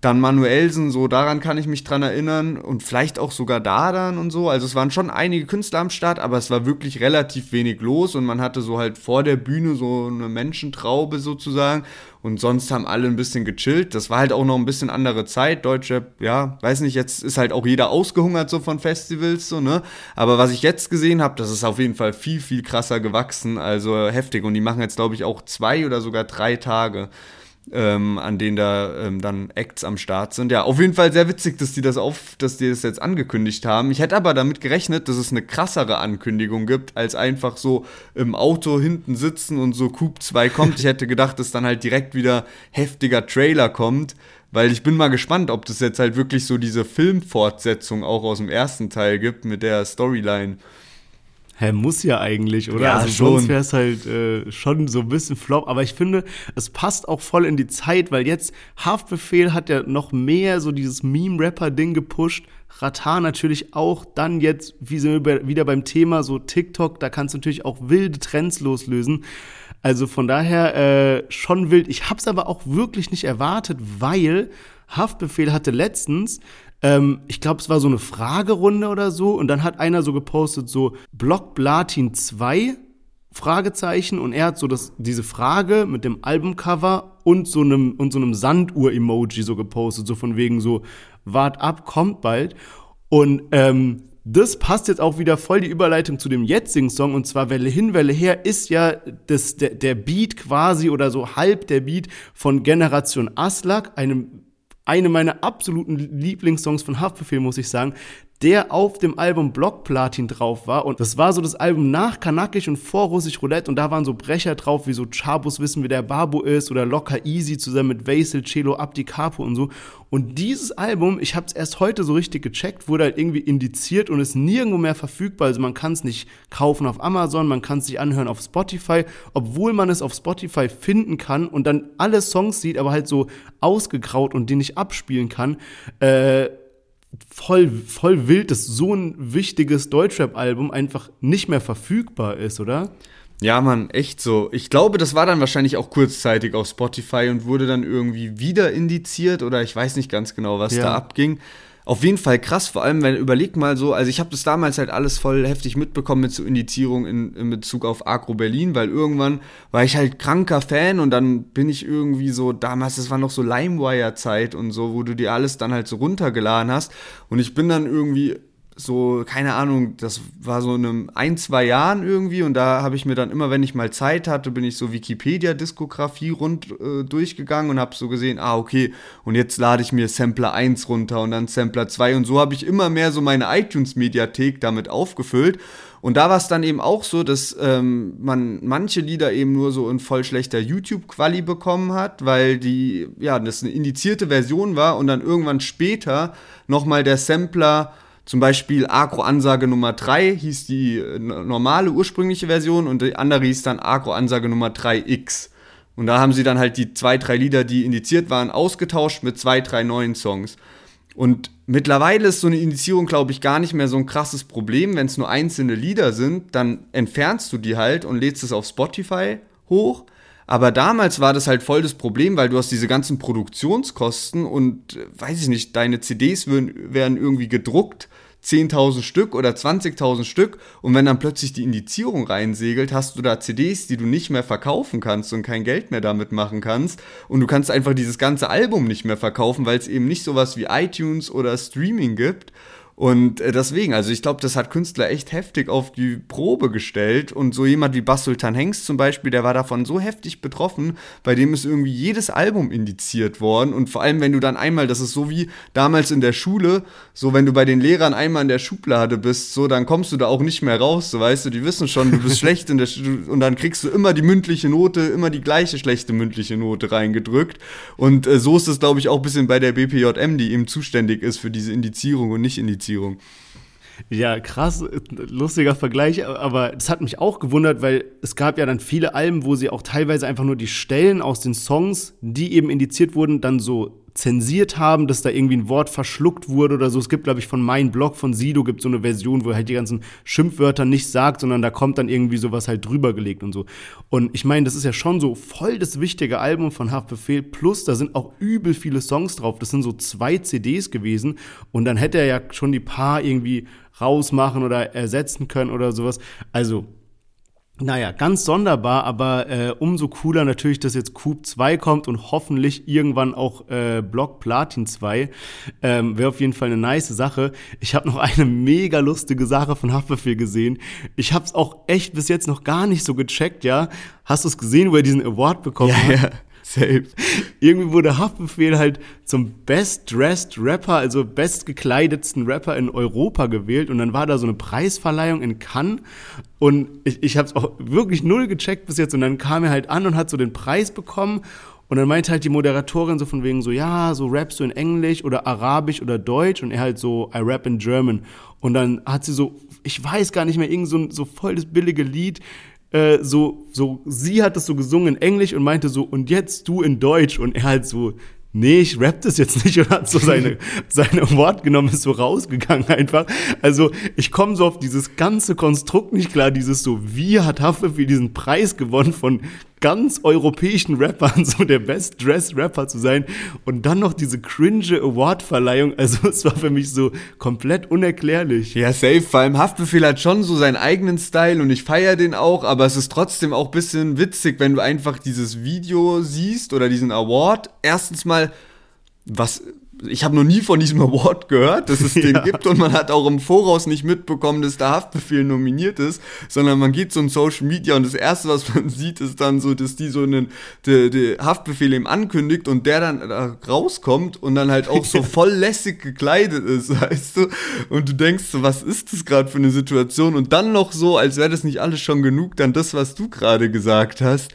dann Manuelsen, so daran kann ich mich dran erinnern und vielleicht auch sogar Dadan und so. Also es waren schon einige Künstler am Start, aber es war wirklich relativ wenig los und man hatte so halt vor der Bühne so eine Menschentraube sozusagen und sonst haben alle ein bisschen gechillt. Das war halt auch noch ein bisschen andere Zeit. Deutsche, ja, weiß nicht, jetzt ist halt auch jeder ausgehungert so von Festivals, so, ne? Aber was ich jetzt gesehen habe, das ist auf jeden Fall viel, viel krasser gewachsen, also heftig. Und die machen jetzt, glaube ich, auch zwei oder sogar drei Tage ähm, an denen da ähm, dann Acts am Start sind. Ja, auf jeden Fall sehr witzig, dass die das auf, dass die das jetzt angekündigt haben. Ich hätte aber damit gerechnet, dass es eine krassere Ankündigung gibt, als einfach so im Auto hinten sitzen und so Coop 2 kommt. Ich hätte gedacht, dass dann halt direkt wieder heftiger Trailer kommt. Weil ich bin mal gespannt, ob das jetzt halt wirklich so diese Filmfortsetzung auch aus dem ersten Teil gibt mit der Storyline. Hä, muss ja eigentlich, oder? Ja, also schon. sonst wäre es halt äh, schon so ein bisschen flop. Aber ich finde, es passt auch voll in die Zeit, weil jetzt Haftbefehl hat ja noch mehr so dieses Meme-Rapper-Ding gepusht. Ratar natürlich auch. Dann jetzt, wie sind wir wieder beim Thema, so TikTok, da kannst du natürlich auch wilde Trends loslösen. Also von daher äh, schon wild. Ich hab's aber auch wirklich nicht erwartet, weil Haftbefehl hatte letztens ähm, ich glaube, es war so eine Fragerunde oder so. Und dann hat einer so gepostet, so Block Platin 2, Fragezeichen. Und er hat so das, diese Frage mit dem Albumcover und so einem, und so einem Sanduhr-Emoji so gepostet. So von wegen so, wart ab, kommt bald. Und ähm, das passt jetzt auch wieder voll die Überleitung zu dem jetzigen Song und zwar Welle hin, Welle her ist ja das, der, der Beat quasi oder so halb der Beat von Generation Aslak, einem eine meiner absoluten Lieblingssongs von Haftbefehl, muss ich sagen, der auf dem Album Block Platin drauf war. Und das war so das Album nach Kanakisch und vor Russisch Roulette. Und da waren so Brecher drauf, wie so Chabus wissen, wie der Babu ist oder Locker Easy zusammen mit Vasil, Cello, Abdi Capo und so. Und dieses Album, ich habe es erst heute so richtig gecheckt, wurde halt irgendwie indiziert und ist nirgendwo mehr verfügbar. Also man kann es nicht kaufen auf Amazon, man kann es sich anhören auf Spotify, obwohl man es auf Spotify finden kann und dann alle Songs sieht, aber halt so ausgegraut und die nicht abspielen kann. Äh, voll, voll wild, dass so ein wichtiges Deutschrap-Album einfach nicht mehr verfügbar ist, oder? Ja, Mann, echt so. Ich glaube, das war dann wahrscheinlich auch kurzzeitig auf Spotify und wurde dann irgendwie wieder indiziert oder ich weiß nicht ganz genau, was ja. da abging auf jeden Fall krass, vor allem, wenn überlegt mal so, also ich habe das damals halt alles voll heftig mitbekommen mit so Indizierung in, in Bezug auf Agro Berlin, weil irgendwann war ich halt kranker Fan und dann bin ich irgendwie so, damals, das war noch so LimeWire-Zeit und so, wo du dir alles dann halt so runtergeladen hast. Und ich bin dann irgendwie so, keine Ahnung, das war so in einem ein, zwei Jahren irgendwie und da habe ich mir dann immer, wenn ich mal Zeit hatte, bin ich so Wikipedia-Diskografie rund äh, durchgegangen und habe so gesehen, ah, okay, und jetzt lade ich mir Sampler 1 runter und dann Sampler 2 und so habe ich immer mehr so meine iTunes-Mediathek damit aufgefüllt. Und da war es dann eben auch so, dass ähm, man manche Lieder eben nur so in voll schlechter YouTube-Quali bekommen hat, weil die, ja, das eine indizierte Version war und dann irgendwann später nochmal der Sampler zum Beispiel Agro-Ansage Nummer 3 hieß die äh, normale ursprüngliche Version und die andere hieß dann Agro-Ansage Nummer 3X. Und da haben sie dann halt die zwei, drei Lieder, die indiziert waren, ausgetauscht mit zwei, drei neuen Songs. Und mittlerweile ist so eine Indizierung, glaube ich, gar nicht mehr so ein krasses Problem. Wenn es nur einzelne Lieder sind, dann entfernst du die halt und lädst es auf Spotify hoch. Aber damals war das halt voll das Problem, weil du hast diese ganzen Produktionskosten und äh, weiß ich nicht, deine CDs werden, werden irgendwie gedruckt 10.000 Stück oder 20.000 Stück. Und wenn dann plötzlich die Indizierung reinsegelt, hast du da CDs, die du nicht mehr verkaufen kannst und kein Geld mehr damit machen kannst. Und du kannst einfach dieses ganze Album nicht mehr verkaufen, weil es eben nicht sowas wie iTunes oder Streaming gibt und äh, deswegen, also ich glaube, das hat Künstler echt heftig auf die Probe gestellt. Und so jemand wie Bas Sultan Hengst zum Beispiel, der war davon so heftig betroffen, bei dem ist irgendwie jedes Album indiziert worden. Und vor allem, wenn du dann einmal, das ist so wie damals in der Schule, so wenn du bei den Lehrern einmal in der Schublade bist, so dann kommst du da auch nicht mehr raus. So weißt du, die wissen schon, du bist [laughs] schlecht in der Sch und dann kriegst du immer die mündliche Note, immer die gleiche schlechte mündliche Note reingedrückt. Und äh, so ist es, glaube ich, auch ein bisschen bei der BPJM, die eben zuständig ist für diese Indizierung und nicht Indizierung. Indizierung. Ja, krass, lustiger Vergleich, aber das hat mich auch gewundert, weil es gab ja dann viele Alben, wo sie auch teilweise einfach nur die Stellen aus den Songs, die eben indiziert wurden, dann so zensiert haben, dass da irgendwie ein Wort verschluckt wurde oder so. Es gibt, glaube ich, von meinem Blog von Sido gibt so eine Version, wo er halt die ganzen Schimpfwörter nicht sagt, sondern da kommt dann irgendwie sowas halt drüber gelegt und so. Und ich meine, das ist ja schon so voll das wichtige Album von Haftbefehl. Plus, da sind auch übel viele Songs drauf. Das sind so zwei CDs gewesen. Und dann hätte er ja schon die paar irgendwie rausmachen oder ersetzen können oder sowas. Also, naja, ganz sonderbar, aber äh, umso cooler natürlich, dass jetzt Coop 2 kommt und hoffentlich irgendwann auch äh, Block Platin 2. Ähm, Wäre auf jeden Fall eine nice Sache. Ich habe noch eine [laughs] mega lustige Sache von Haftbefehl gesehen. Ich habe es auch echt bis jetzt noch gar nicht so gecheckt, ja. Hast du es gesehen, wo er diesen Award bekommen ja, hat? Ja. Safe. Irgendwie wurde Haftbefehl halt zum Best Dressed Rapper, also bestgekleidetsten Rapper in Europa gewählt. Und dann war da so eine Preisverleihung in Cannes. Und ich, ich habe es auch wirklich null gecheckt bis jetzt. Und dann kam er halt an und hat so den Preis bekommen. Und dann meinte halt die Moderatorin so von wegen so, ja, so rappst du in Englisch oder Arabisch oder Deutsch und er halt so, I rap in German. Und dann hat sie so, ich weiß gar nicht mehr, irgend so, so voll das billige Lied äh, so, so, sie hat es so gesungen in Englisch und meinte so, und jetzt du in Deutsch. Und er halt so, nee, ich rapp das jetzt nicht [laughs] und hat so seine, [laughs] seine Wort genommen, ist so rausgegangen einfach. Also ich komme so auf dieses ganze Konstrukt nicht klar, dieses so, wie hat Haftbefehl diesen Preis gewonnen von ganz europäischen Rappern, so der Best Dressed Rapper zu sein und dann noch diese cringe Award-Verleihung, also es war für mich so komplett unerklärlich. Ja, safe, vor allem Haftbefehl hat schon so seinen eigenen Style und ich feiere den auch, aber es ist trotzdem auch ein bisschen witzig, wenn du einfach dieses Video siehst oder diesen Award. Erstens mal, was ich habe noch nie von diesem Award gehört, dass es [laughs] den ja. gibt und man hat auch im Voraus nicht mitbekommen, dass der Haftbefehl nominiert ist, sondern man geht so in Social Media und das erste, was man [laughs] sieht, ist dann so, dass die so einen der, der Haftbefehl eben ankündigt und der dann da rauskommt und dann halt auch so [laughs] voll lässig gekleidet ist, weißt du? Und du denkst so, was ist das gerade für eine Situation? Und dann noch so, als wäre das nicht alles schon genug, dann das, was du gerade gesagt hast.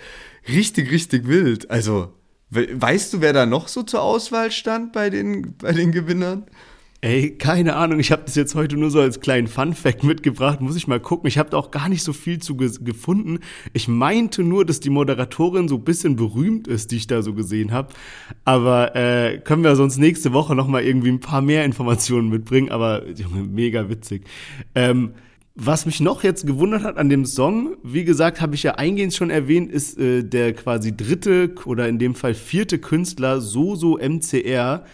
Richtig, richtig wild. Also, Weißt du, wer da noch so zur Auswahl stand bei den, bei den Gewinnern? Ey, keine Ahnung. Ich habe das jetzt heute nur so als kleinen Fun-Fact mitgebracht. Muss ich mal gucken. Ich habe da auch gar nicht so viel zu ge gefunden. Ich meinte nur, dass die Moderatorin so ein bisschen berühmt ist, die ich da so gesehen habe. Aber äh, können wir sonst nächste Woche noch mal irgendwie ein paar mehr Informationen mitbringen. Aber Junge, mega witzig. Ähm, was mich noch jetzt gewundert hat an dem Song, wie gesagt, habe ich ja eingehend schon erwähnt, ist äh, der quasi dritte oder in dem Fall vierte Künstler Soso MCR,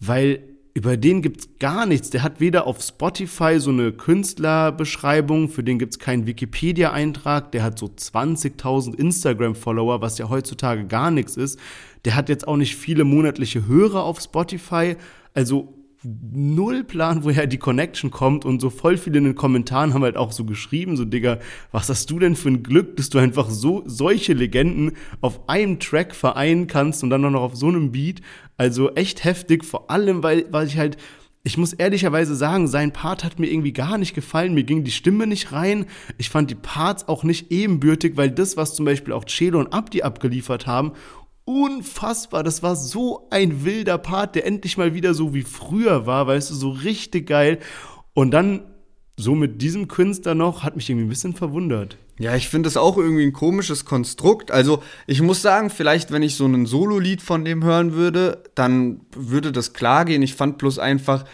weil über den gibt's gar nichts. Der hat weder auf Spotify so eine Künstlerbeschreibung, für den gibt's keinen Wikipedia-Eintrag, der hat so 20.000 Instagram-Follower, was ja heutzutage gar nichts ist. Der hat jetzt auch nicht viele monatliche Hörer auf Spotify. Also null Plan, woher die Connection kommt und so voll viele in den Kommentaren haben halt auch so geschrieben, so Digga, was hast du denn für ein Glück, dass du einfach so solche Legenden auf einem Track vereinen kannst und dann noch auf so einem Beat. Also echt heftig, vor allem, weil, weil ich halt ich muss ehrlicherweise sagen, sein Part hat mir irgendwie gar nicht gefallen. Mir ging die Stimme nicht rein. Ich fand die Parts auch nicht ebenbürtig, weil das, was zum Beispiel auch Chelo und Abdi abgeliefert haben unfassbar. Das war so ein wilder Part, der endlich mal wieder so wie früher war, weißt du, so richtig geil. Und dann so mit diesem Künstler noch, hat mich irgendwie ein bisschen verwundert. Ja, ich finde es auch irgendwie ein komisches Konstrukt. Also, ich muss sagen, vielleicht, wenn ich so ein Solo-Lied von dem hören würde, dann würde das klar gehen. Ich fand bloß einfach,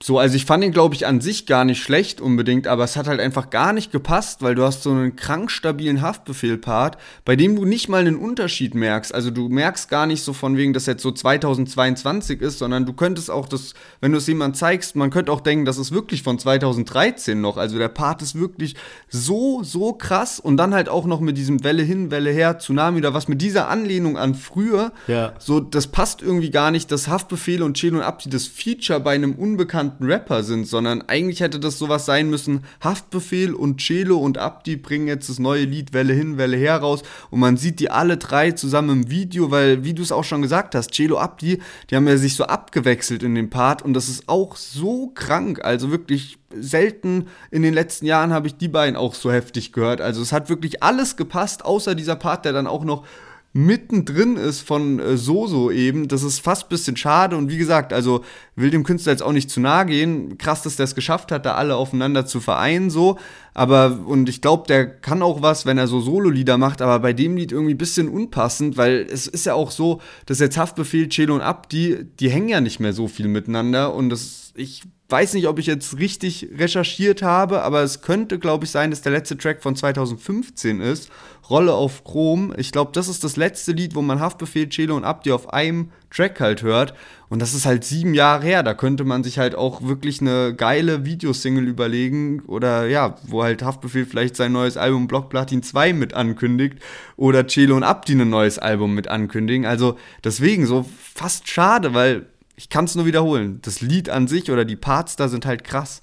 so, also ich fand ihn, glaube ich, an sich gar nicht schlecht unbedingt, aber es hat halt einfach gar nicht gepasst, weil du hast so einen krank stabilen Haftbefehl-Part, bei dem du nicht mal einen Unterschied merkst. Also du merkst gar nicht so von wegen, dass jetzt so 2022 ist, sondern du könntest auch das, wenn du es jemand zeigst, man könnte auch denken, das ist wirklich von 2013 noch. Also der Part ist wirklich so, so krass und dann halt auch noch mit diesem Welle hin, Welle her, Tsunami oder was mit dieser Anlehnung an früher. Ja. So, das passt irgendwie gar nicht, dass Haftbefehl und Chelo und Abdi das Feature bei einem unbekannten bekannten Rapper sind, sondern eigentlich hätte das sowas sein müssen, Haftbefehl und Celo und Abdi bringen jetzt das neue Lied Welle hin, Welle her raus. Und man sieht die alle drei zusammen im Video, weil, wie du es auch schon gesagt hast, Celo, Abdi, die haben ja sich so abgewechselt in dem Part. Und das ist auch so krank, also wirklich selten in den letzten Jahren habe ich die beiden auch so heftig gehört. Also es hat wirklich alles gepasst, außer dieser Part, der dann auch noch mittendrin ist von äh, Soso eben. Das ist fast ein bisschen schade und wie gesagt, also will dem Künstler jetzt auch nicht zu nahe gehen. Krass, dass der es geschafft hat, da alle aufeinander zu vereinen so. Aber und ich glaube, der kann auch was, wenn er so Solo-Lieder macht, aber bei dem Lied irgendwie ein bisschen unpassend, weil es ist ja auch so, dass jetzt Haftbefehl, Chelo und Abdi, die hängen ja nicht mehr so viel miteinander und das, ich weiß nicht, ob ich jetzt richtig recherchiert habe, aber es könnte, glaube ich, sein, dass der letzte Track von 2015 ist. Rolle auf Chrom. Ich glaube, das ist das letzte Lied, wo man Haftbefehl, Chelo und Abdi auf einem Track halt hört. Und das ist halt sieben Jahre her. Da könnte man sich halt auch wirklich eine geile Videosingle überlegen. Oder ja, wo halt Haftbefehl vielleicht sein neues Album Block Platin 2 mit ankündigt. Oder Chelo und Abdi ein neues Album mit ankündigen. Also deswegen so fast schade, weil ich kann es nur wiederholen. Das Lied an sich oder die Parts da sind halt krass.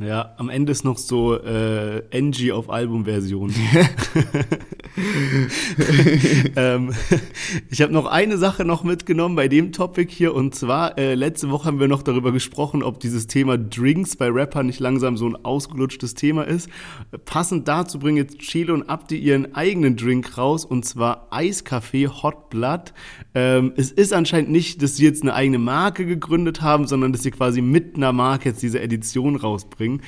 Ja, am Ende ist noch so äh, NG auf Albumversion. [laughs] [laughs] ähm, [laughs] ich habe noch eine Sache noch mitgenommen bei dem Topic hier und zwar äh, letzte Woche haben wir noch darüber gesprochen, ob dieses Thema Drinks bei Rappern nicht langsam so ein ausgelutschtes Thema ist. Passend dazu bringen jetzt Chelo und Abdi ihren eigenen Drink raus und zwar Eiskaffee Hot Blood. Ähm, es ist anscheinend nicht, dass sie jetzt eine eigene Marke gegründet haben, sondern dass sie quasi mit einer Marke jetzt diese Edition rausbringen bringen.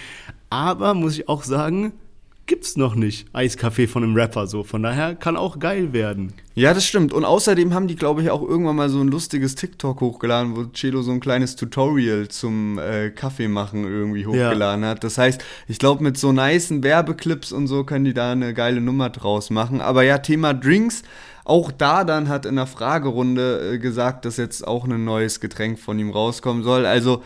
Aber muss ich auch sagen, gibt's noch nicht Eiskaffee von einem Rapper so. Von daher kann auch geil werden. Ja, das stimmt. Und außerdem haben die, glaube ich, auch irgendwann mal so ein lustiges TikTok hochgeladen, wo Chelo so ein kleines Tutorial zum äh, Kaffee machen irgendwie hochgeladen ja. hat. Das heißt, ich glaube, mit so nicen Werbeclips und so können die da eine geile Nummer draus machen. Aber ja, Thema Drinks. Auch da dann hat in der Fragerunde äh, gesagt, dass jetzt auch ein neues Getränk von ihm rauskommen soll. Also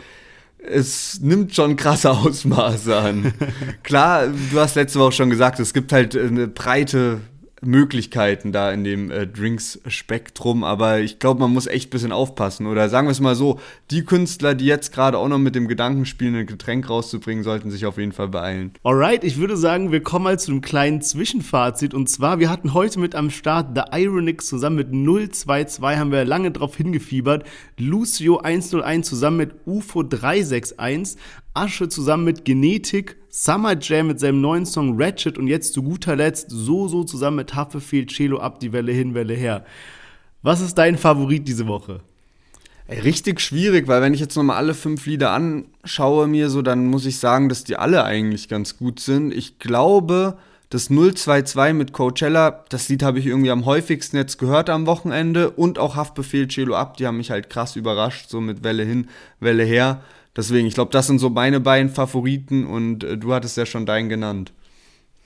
es nimmt schon krasse Ausmaße an. [laughs] Klar, du hast letzte Woche schon gesagt, es gibt halt eine breite Möglichkeiten da in dem äh, Drinks-Spektrum, aber ich glaube, man muss echt ein bisschen aufpassen. Oder sagen wir es mal so, die Künstler, die jetzt gerade auch noch mit dem Gedanken spielen, ein Getränk rauszubringen, sollten sich auf jeden Fall beeilen. Alright, ich würde sagen, wir kommen mal zu einem kleinen Zwischenfazit. Und zwar, wir hatten heute mit am Start The Ironix zusammen mit 022, haben wir lange drauf hingefiebert. Lucio 101 zusammen mit UFO 361. Asche zusammen mit Genetik, Summer Jam mit seinem neuen Song Ratchet und jetzt zu guter Letzt so so zusammen mit Haftbefehl, Cello ab, die Welle hin, Welle her. Was ist dein Favorit diese Woche? Ey, richtig schwierig, weil wenn ich jetzt nochmal alle fünf Lieder anschaue mir so, dann muss ich sagen, dass die alle eigentlich ganz gut sind. Ich glaube, das 022 mit Coachella, das Lied habe ich irgendwie am häufigsten jetzt gehört am Wochenende und auch Haftbefehl, Cello ab, die haben mich halt krass überrascht, so mit Welle hin, Welle her. Deswegen, ich glaube, das sind so meine beiden Favoriten und äh, du hattest ja schon deinen genannt.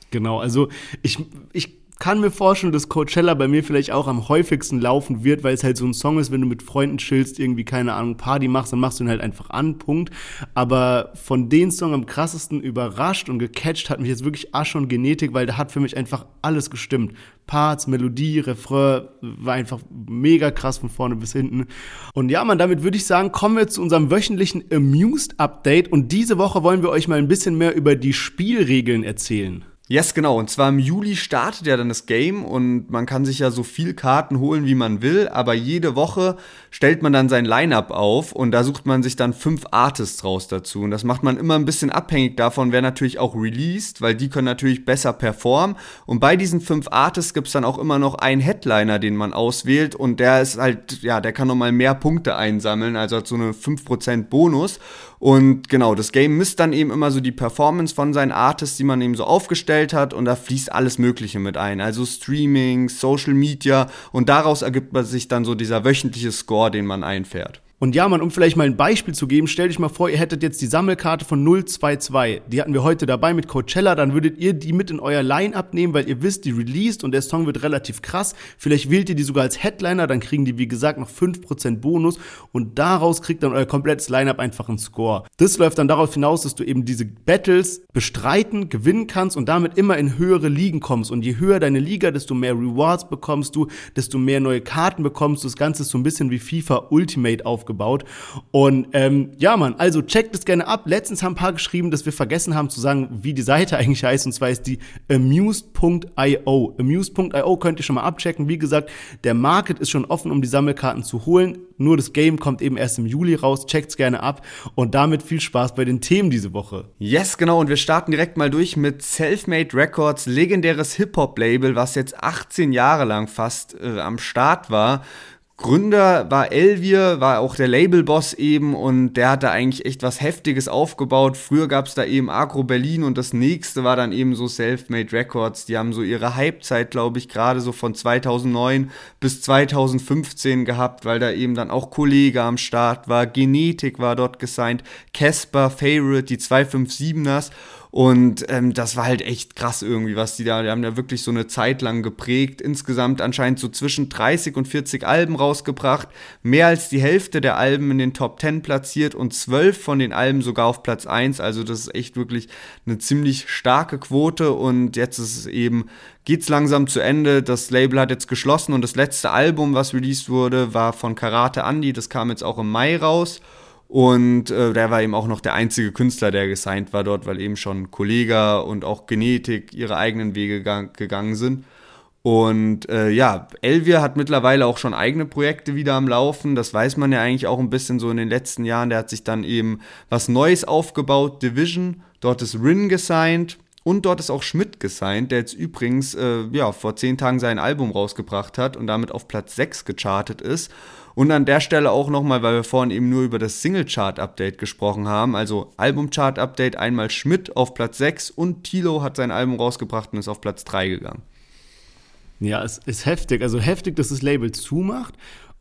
Genau, also ich, ich kann mir vorstellen, dass Coachella bei mir vielleicht auch am häufigsten laufen wird, weil es halt so ein Song ist, wenn du mit Freunden chillst, irgendwie, keine Ahnung, Party machst, dann machst du ihn halt einfach an, Punkt. Aber von den Song am krassesten überrascht und gecatcht hat mich jetzt wirklich Asche und Genetik, weil da hat für mich einfach alles gestimmt. Parts, Melodie, Refrain, war einfach mega krass von vorne bis hinten. Und ja, man, damit würde ich sagen, kommen wir zu unserem wöchentlichen Amused Update und diese Woche wollen wir euch mal ein bisschen mehr über die Spielregeln erzählen. Yes, genau. Und zwar im Juli startet ja dann das Game und man kann sich ja so viel Karten holen, wie man will, aber jede Woche stellt man dann sein Line-Up auf und da sucht man sich dann fünf Artists raus dazu. Und das macht man immer ein bisschen abhängig davon, wer natürlich auch released, weil die können natürlich besser performen. Und bei diesen fünf Artists gibt's dann auch immer noch einen Headliner, den man auswählt und der ist halt, ja, der kann nochmal mehr Punkte einsammeln, also hat so eine 5% Bonus. Und genau, das Game misst dann eben immer so die Performance von seinen Artists, die man eben so aufgestellt hat und da fließt alles Mögliche mit ein. Also Streaming, Social Media und daraus ergibt man sich dann so dieser wöchentliche Score, den man einfährt. Und ja, man, um vielleicht mal ein Beispiel zu geben, stell dich mal vor, ihr hättet jetzt die Sammelkarte von 022. Die hatten wir heute dabei mit Coachella, dann würdet ihr die mit in euer Line-Up nehmen, weil ihr wisst, die released und der Song wird relativ krass. Vielleicht wählt ihr die sogar als Headliner, dann kriegen die, wie gesagt, noch 5% Bonus und daraus kriegt dann euer komplettes Line-Up einfach einen Score. Das läuft dann darauf hinaus, dass du eben diese Battles bestreiten, gewinnen kannst und damit immer in höhere Ligen kommst. Und je höher deine Liga, desto mehr Rewards bekommst du, desto mehr neue Karten bekommst du. Das Ganze ist so ein bisschen wie FIFA Ultimate aufgebaut aufgebaut. Und ähm, ja, Mann, also checkt es gerne ab. Letztens haben ein paar geschrieben, dass wir vergessen haben zu sagen, wie die Seite [laughs] eigentlich heißt. Und zwar ist die amused.io. Amused.io könnt ihr schon mal abchecken. Wie gesagt, der Market ist schon offen, um die Sammelkarten zu holen. Nur das Game kommt eben erst im Juli raus. Checkt's gerne ab. Und damit viel Spaß bei den Themen diese Woche. Yes, genau. Und wir starten direkt mal durch mit Selfmade Records, legendäres Hip-Hop-Label, was jetzt 18 Jahre lang fast äh, am Start war. Gründer war Elvier, war auch der Labelboss eben und der hat da eigentlich echt was Heftiges aufgebaut. Früher gab es da eben Agro Berlin und das nächste war dann eben so Selfmade Records. Die haben so ihre Hypezeit, glaube ich, gerade so von 2009 bis 2015 gehabt, weil da eben dann auch Kollege am Start war, Genetik war dort gesigned, Casper, Favorite, die 257ers und ähm, das war halt echt krass irgendwie, was die da, die haben ja wirklich so eine Zeit lang geprägt. Insgesamt anscheinend so zwischen 30 und 40 Alben rausgebracht. Mehr als die Hälfte der Alben in den Top 10 platziert und zwölf von den Alben sogar auf Platz 1. Also das ist echt wirklich eine ziemlich starke Quote und jetzt ist es eben geht's langsam zu Ende. Das Label hat jetzt geschlossen und das letzte Album, was released wurde, war von Karate Andy. Das kam jetzt auch im Mai raus. Und äh, der war eben auch noch der einzige Künstler, der gesigned war dort, weil eben schon Kollega und auch Genetik ihre eigenen Wege gegangen sind. Und äh, ja, Elvia hat mittlerweile auch schon eigene Projekte wieder am Laufen. Das weiß man ja eigentlich auch ein bisschen so in den letzten Jahren. Der hat sich dann eben was Neues aufgebaut, Division. Dort ist Rin gesigned. Und dort ist auch Schmidt gesigned, der jetzt übrigens äh, ja, vor zehn Tagen sein Album rausgebracht hat und damit auf Platz 6 gechartet ist. Und an der Stelle auch nochmal, weil wir vorhin eben nur über das Single-Chart-Update gesprochen haben, also Album-Chart-Update, einmal Schmidt auf Platz 6 und Tilo hat sein Album rausgebracht und ist auf Platz 3 gegangen. Ja, es ist heftig. Also heftig, dass das Label zumacht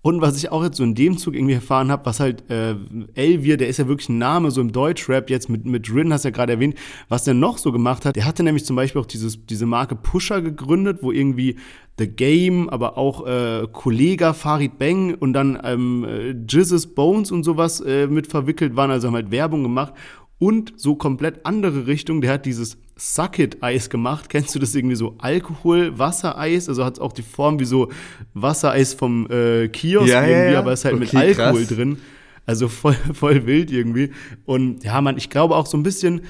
und was ich auch jetzt so in dem Zug irgendwie erfahren habe, was halt äh, Elvier, der ist ja wirklich ein Name so im Deutschrap, jetzt mit, mit Rin, hast du ja gerade erwähnt, was der noch so gemacht hat. Der hatte nämlich zum Beispiel auch dieses, diese Marke Pusher gegründet, wo irgendwie The Game, aber auch äh, Kollega Farid Bang und dann ähm, äh, Jizzes Bones und sowas äh, mit verwickelt waren, also haben halt Werbung gemacht und so komplett andere Richtung. Der hat dieses Suck-It-Eis gemacht. Kennst du das irgendwie so Alkohol-Wassereis? Also hat es auch die Form wie so Wassereis vom äh, Kiosk ja, irgendwie, ja, aber ist halt okay, mit Alkohol krass. drin. Also voll, [laughs] voll wild irgendwie. Und ja, man, ich glaube auch so ein bisschen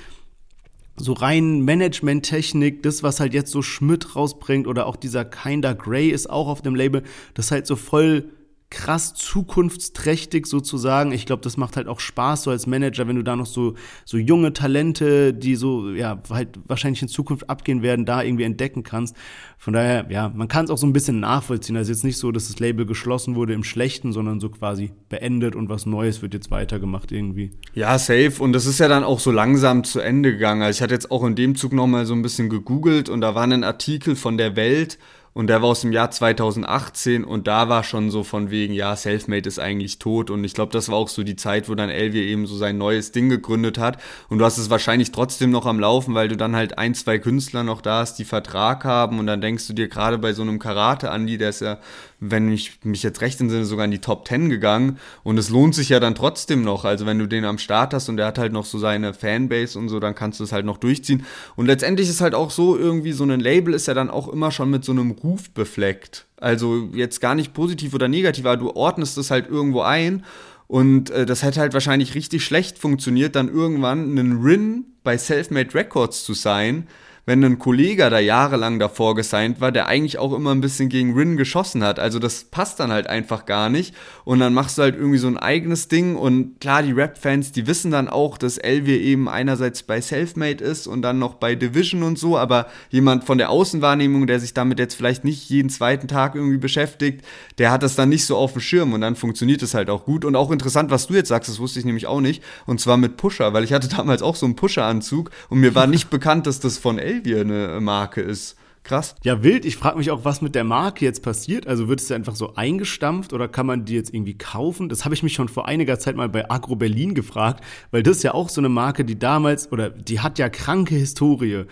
so rein Management-Technik, das, was halt jetzt so Schmidt rausbringt oder auch dieser Kinda Grey ist auch auf dem Label, das halt so voll krass zukunftsträchtig sozusagen. Ich glaube, das macht halt auch Spaß so als Manager, wenn du da noch so so junge Talente, die so ja halt wahrscheinlich in Zukunft abgehen werden, da irgendwie entdecken kannst. Von daher, ja, man kann es auch so ein bisschen nachvollziehen. Also jetzt nicht so, dass das Label geschlossen wurde im Schlechten, sondern so quasi beendet und was Neues wird jetzt weitergemacht irgendwie. Ja, safe. Und das ist ja dann auch so langsam zu Ende gegangen. Also ich hatte jetzt auch in dem Zug nochmal so ein bisschen gegoogelt und da war ein Artikel von der Welt, und der war aus dem Jahr 2018 und da war schon so von wegen, ja, Selfmade ist eigentlich tot. Und ich glaube, das war auch so die Zeit, wo dann Elvier eben so sein neues Ding gegründet hat. Und du hast es wahrscheinlich trotzdem noch am Laufen, weil du dann halt ein, zwei Künstler noch da hast, die Vertrag haben. Und dann denkst du dir gerade bei so einem Karate, Andi, der ist ja wenn ich mich jetzt recht entsinne, sogar in die Top 10 gegangen. Und es lohnt sich ja dann trotzdem noch. Also wenn du den am Start hast und der hat halt noch so seine Fanbase und so, dann kannst du es halt noch durchziehen. Und letztendlich ist halt auch so, irgendwie so ein Label ist ja dann auch immer schon mit so einem Ruf befleckt. Also jetzt gar nicht positiv oder negativ, aber du ordnest es halt irgendwo ein. Und äh, das hätte halt wahrscheinlich richtig schlecht funktioniert, dann irgendwann einen Rin bei Selfmade Records zu sein wenn ein Kollege da jahrelang davor gesigned war, der eigentlich auch immer ein bisschen gegen Rin geschossen hat. Also das passt dann halt einfach gar nicht. Und dann machst du halt irgendwie so ein eigenes Ding. Und klar, die Rap-Fans, die wissen dann auch, dass Elvier eben einerseits bei Selfmade ist und dann noch bei Division und so. Aber jemand von der Außenwahrnehmung, der sich damit jetzt vielleicht nicht jeden zweiten Tag irgendwie beschäftigt, der hat das dann nicht so auf dem Schirm. Und dann funktioniert es halt auch gut. Und auch interessant, was du jetzt sagst, das wusste ich nämlich auch nicht. Und zwar mit Pusher, weil ich hatte damals auch so einen Pusher-Anzug und mir war nicht [laughs] bekannt, dass das von Elvier eine Marke ist. Krass. Ja, wild. Ich frage mich auch, was mit der Marke jetzt passiert. Also wird es einfach so eingestampft oder kann man die jetzt irgendwie kaufen? Das habe ich mich schon vor einiger Zeit mal bei Agro Berlin gefragt, weil das ist ja auch so eine Marke, die damals oder die hat ja kranke Historie.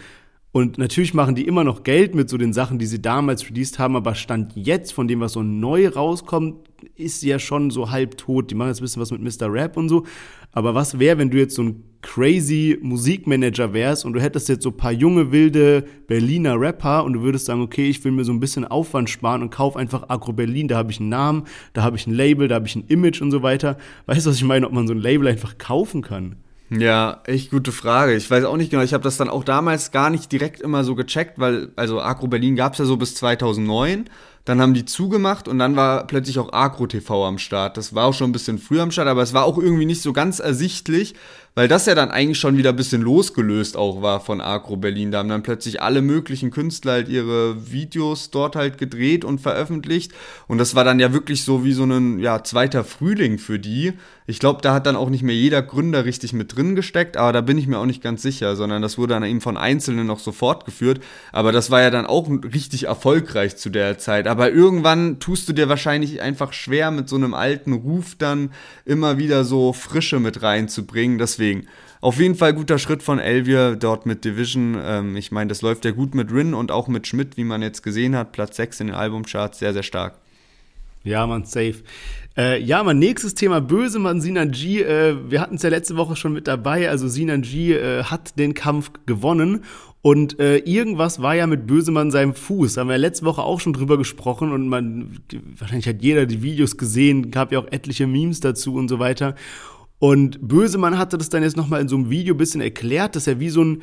Und natürlich machen die immer noch Geld mit so den Sachen, die sie damals released haben, aber Stand jetzt, von dem, was so neu rauskommt, ist sie ja schon so halb tot. Die machen jetzt ein bisschen was mit Mr. Rap und so. Aber was wäre, wenn du jetzt so ein crazy Musikmanager wärst und du hättest jetzt so ein paar junge, wilde Berliner Rapper und du würdest sagen, okay, ich will mir so ein bisschen Aufwand sparen und kauf einfach Agro Berlin, da habe ich einen Namen, da habe ich ein Label, da habe ich ein Image und so weiter. Weißt du, was ich meine, ob man so ein Label einfach kaufen kann? Ja, echt gute Frage. Ich weiß auch nicht genau. Ich habe das dann auch damals gar nicht direkt immer so gecheckt, weil, also Agro Berlin gab es ja so bis 2009 dann haben die zugemacht und dann war plötzlich auch Agro TV am Start. Das war auch schon ein bisschen früher am Start, aber es war auch irgendwie nicht so ganz ersichtlich, weil das ja dann eigentlich schon wieder ein bisschen losgelöst auch war von Agro Berlin. Da haben dann plötzlich alle möglichen Künstler halt ihre Videos dort halt gedreht und veröffentlicht. Und das war dann ja wirklich so wie so ein ja, zweiter Frühling für die. Ich glaube, da hat dann auch nicht mehr jeder Gründer richtig mit drin gesteckt, aber da bin ich mir auch nicht ganz sicher, sondern das wurde dann eben von Einzelnen noch so fortgeführt. Aber das war ja dann auch richtig erfolgreich zu der Zeit. Aber irgendwann tust du dir wahrscheinlich einfach schwer, mit so einem alten Ruf dann immer wieder so Frische mit reinzubringen. Deswegen. Auf jeden Fall guter Schritt von Elvier dort mit Division. Ähm, ich meine, das läuft ja gut mit Rin und auch mit Schmidt, wie man jetzt gesehen hat. Platz 6 in den Albumcharts, sehr, sehr stark. Ja, man, safe. Äh, ja, mein nächstes Thema Bösemann Sinan G. Äh, wir hatten es ja letzte Woche schon mit dabei. Also Sinan G äh, hat den Kampf gewonnen. Und äh, irgendwas war ja mit Bösemann seinem Fuß. Da haben wir ja letzte Woche auch schon drüber gesprochen und man, wahrscheinlich hat jeder die Videos gesehen, gab ja auch etliche Memes dazu und so weiter. Und Bösemann hatte das dann jetzt nochmal in so einem Video bisschen erklärt, dass er wie so ein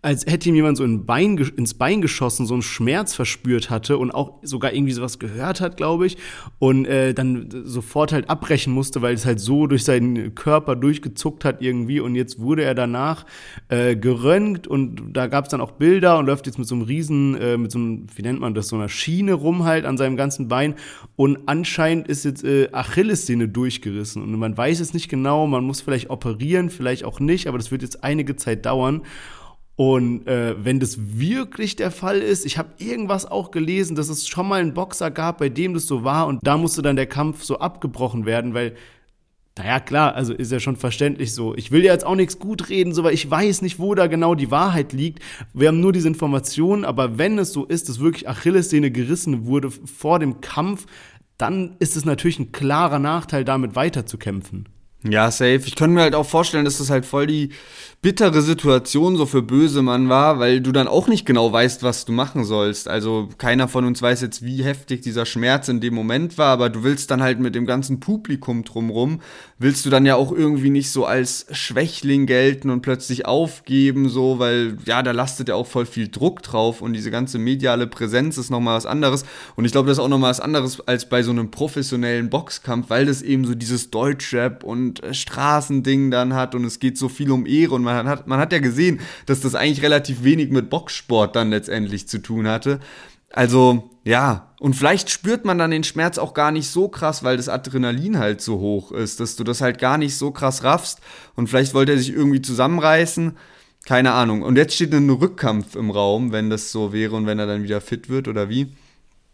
als hätte ihm jemand so ein Bein, ins Bein geschossen, so einen Schmerz verspürt hatte und auch sogar irgendwie sowas gehört hat, glaube ich, und äh, dann sofort halt abbrechen musste, weil es halt so durch seinen Körper durchgezuckt hat irgendwie und jetzt wurde er danach äh, geröntgt und da gab es dann auch Bilder und läuft jetzt mit so einem riesen, äh, mit so einem, wie nennt man das, so einer Schiene rum halt an seinem ganzen Bein und anscheinend ist jetzt äh, Achillessehne durchgerissen und man weiß es nicht genau, man muss vielleicht operieren, vielleicht auch nicht, aber das wird jetzt einige Zeit dauern und äh, wenn das wirklich der Fall ist, ich habe irgendwas auch gelesen, dass es schon mal einen Boxer gab, bei dem das so war und da musste dann der Kampf so abgebrochen werden, weil, naja, klar, also ist ja schon verständlich so. Ich will ja jetzt auch nichts gut reden, so, weil ich weiß nicht, wo da genau die Wahrheit liegt. Wir haben nur diese Informationen, aber wenn es so ist, dass wirklich Achillessehne gerissen wurde vor dem Kampf, dann ist es natürlich ein klarer Nachteil, damit weiterzukämpfen. Ja, safe. Ich könnte mir halt auch vorstellen, dass das halt voll die bittere Situation so für Bösemann war, weil du dann auch nicht genau weißt, was du machen sollst. Also keiner von uns weiß jetzt, wie heftig dieser Schmerz in dem Moment war, aber du willst dann halt mit dem ganzen Publikum drumrum, willst du dann ja auch irgendwie nicht so als Schwächling gelten und plötzlich aufgeben, so, weil ja, da lastet ja auch voll viel Druck drauf und diese ganze mediale Präsenz ist nochmal was anderes. Und ich glaube, das ist auch nochmal was anderes als bei so einem professionellen Boxkampf, weil das eben so dieses Deutschrap und äh, Straßending dann hat und es geht so viel um Ehre und man man hat, man hat ja gesehen, dass das eigentlich relativ wenig mit Boxsport dann letztendlich zu tun hatte. Also, ja, und vielleicht spürt man dann den Schmerz auch gar nicht so krass, weil das Adrenalin halt so hoch ist, dass du das halt gar nicht so krass raffst. Und vielleicht wollte er sich irgendwie zusammenreißen. Keine Ahnung. Und jetzt steht ein Rückkampf im Raum, wenn das so wäre und wenn er dann wieder fit wird oder wie.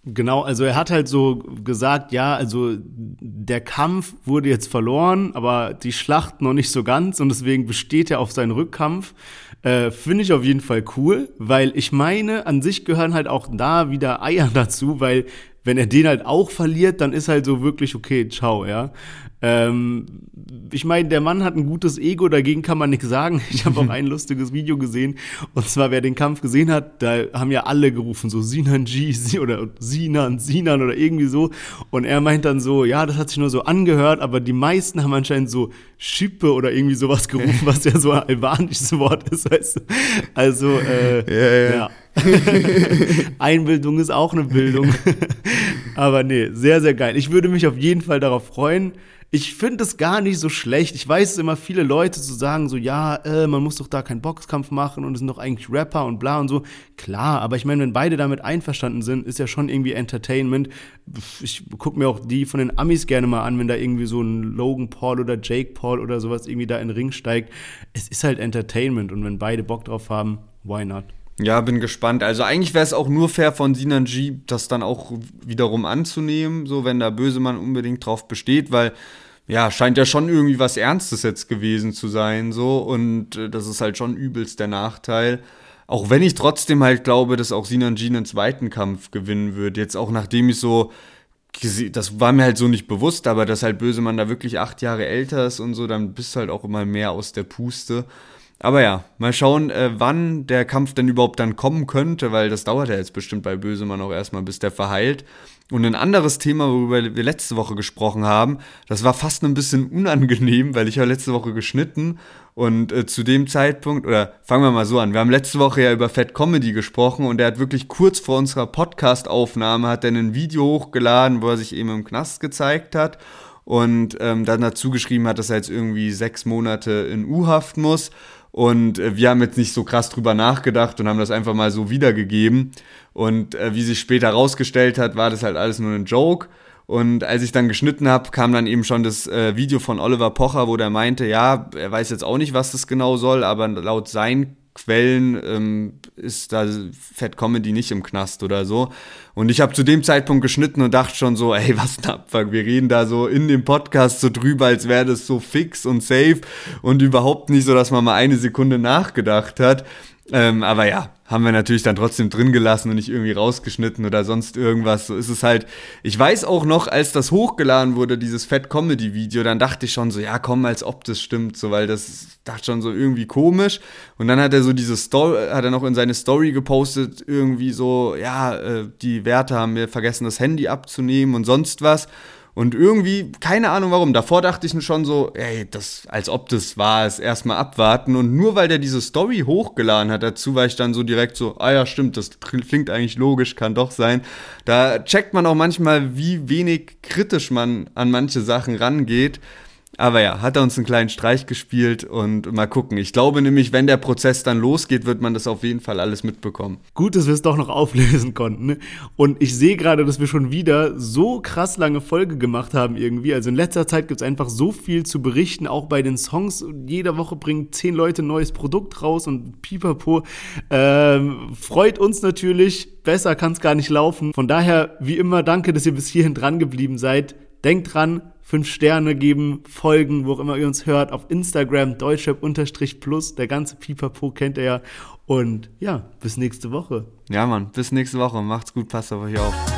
Genau, also er hat halt so gesagt, ja, also der Kampf wurde jetzt verloren, aber die Schlacht noch nicht so ganz und deswegen besteht er auf seinen Rückkampf. Äh, Finde ich auf jeden Fall cool, weil ich meine, an sich gehören halt auch da wieder Eier [laughs] dazu, weil wenn er den halt auch verliert, dann ist halt so wirklich okay, ciao, ja. Ähm, ich meine, der Mann hat ein gutes Ego, dagegen kann man nichts sagen. [laughs] Ich habe auch ein lustiges Video gesehen. Und zwar, wer den Kampf gesehen hat, da haben ja alle gerufen, so Sinan G [laughs] oder Sinan, Sinan oder irgendwie so. Und er meint dann so, ja, das hat sich nur so angehört, aber die meisten haben anscheinend so Schippe oder irgendwie sowas gerufen, was ja so ein albanisches Wort ist. Weißt du? Also, äh, ja. ja. ja. [laughs] Einbildung ist auch eine Bildung. Aber nee, sehr, sehr geil. Ich würde mich auf jeden Fall darauf freuen. Ich finde es gar nicht so schlecht. Ich weiß es immer, viele Leute zu sagen, so, ja, äh, man muss doch da keinen Boxkampf machen und es sind doch eigentlich Rapper und bla und so. Klar, aber ich meine, wenn beide damit einverstanden sind, ist ja schon irgendwie Entertainment. Ich gucke mir auch die von den Amis gerne mal an, wenn da irgendwie so ein Logan Paul oder Jake Paul oder sowas irgendwie da in den Ring steigt. Es ist halt Entertainment und wenn beide Bock drauf haben, why not? Ja, bin gespannt. Also eigentlich wäre es auch nur fair von Sinan G, das dann auch wiederum anzunehmen, so wenn da Bösemann unbedingt drauf besteht, weil ja, scheint ja schon irgendwie was Ernstes jetzt gewesen zu sein, so und äh, das ist halt schon übelst der Nachteil. Auch wenn ich trotzdem halt glaube, dass auch Sinan G einen zweiten Kampf gewinnen wird. Jetzt auch nachdem ich so das war mir halt so nicht bewusst, aber dass halt Bösemann da wirklich acht Jahre älter ist und so, dann bist du halt auch immer mehr aus der Puste. Aber ja, mal schauen, äh, wann der Kampf denn überhaupt dann kommen könnte, weil das dauert ja jetzt bestimmt bei Bösemann auch erstmal, bis der verheilt. Und ein anderes Thema, worüber wir letzte Woche gesprochen haben, das war fast ein bisschen [laughs] unangenehm, weil ich ja letzte Woche geschnitten und äh, zu dem Zeitpunkt, oder fangen wir mal so an, wir haben letzte Woche ja über Fat Comedy gesprochen und er hat wirklich kurz vor unserer Podcast-Aufnahme hat er ein Video hochgeladen, wo er sich eben im Knast gezeigt hat und ähm, dann dazu geschrieben hat, dass er jetzt irgendwie sechs Monate in U-Haft muss. Und äh, wir haben jetzt nicht so krass drüber nachgedacht und haben das einfach mal so wiedergegeben. Und äh, wie sich später rausgestellt hat, war das halt alles nur ein Joke. Und als ich dann geschnitten habe, kam dann eben schon das äh, Video von Oliver Pocher, wo der meinte, ja, er weiß jetzt auch nicht, was das genau soll, aber laut seinen Quellen ähm, ist da Fat Comedy nicht im Knast oder so. Und ich habe zu dem Zeitpunkt geschnitten und dachte schon so, ey, was ein Abfuck, wir reden da so in dem Podcast so drüber, als wäre das so fix und safe und überhaupt nicht so, dass man mal eine Sekunde nachgedacht hat. Ähm, aber ja, haben wir natürlich dann trotzdem drin gelassen und nicht irgendwie rausgeschnitten oder sonst irgendwas. So ist es halt. Ich weiß auch noch, als das hochgeladen wurde, dieses Fat Comedy Video, dann dachte ich schon so, ja, komm, als ob das stimmt, so, weil das dachte schon so irgendwie komisch. Und dann hat er so diese Story, hat er noch in seine Story gepostet, irgendwie so, ja, äh, die Werte haben mir vergessen, das Handy abzunehmen und sonst was. Und irgendwie, keine Ahnung warum, davor dachte ich schon so, ey, das, als ob das war, es erstmal abwarten. Und nur weil der diese Story hochgeladen hat dazu, war ich dann so direkt so, ah ja, stimmt, das klingt eigentlich logisch, kann doch sein. Da checkt man auch manchmal, wie wenig kritisch man an manche Sachen rangeht. Aber ja, hat er uns einen kleinen Streich gespielt und mal gucken. Ich glaube nämlich, wenn der Prozess dann losgeht, wird man das auf jeden Fall alles mitbekommen. Gut, dass wir es doch noch [laughs] auflösen konnten. Ne? Und ich sehe gerade, dass wir schon wieder so krass lange Folge gemacht haben irgendwie. Also in letzter Zeit gibt es einfach so viel zu berichten, auch bei den Songs. Jede Woche bringen zehn Leute ein neues Produkt raus und pipapo. Ähm, freut uns natürlich. Besser kann es gar nicht laufen. Von daher, wie immer, danke, dass ihr bis hierhin dran geblieben seid. Denkt dran, fünf Sterne geben, folgen, wo auch immer ihr uns hört, auf Instagram, deutschrap-plus, der ganze Pipapo kennt ihr ja. Und ja, bis nächste Woche. Ja, Mann, bis nächste Woche. Macht's gut, passt auf euch auf.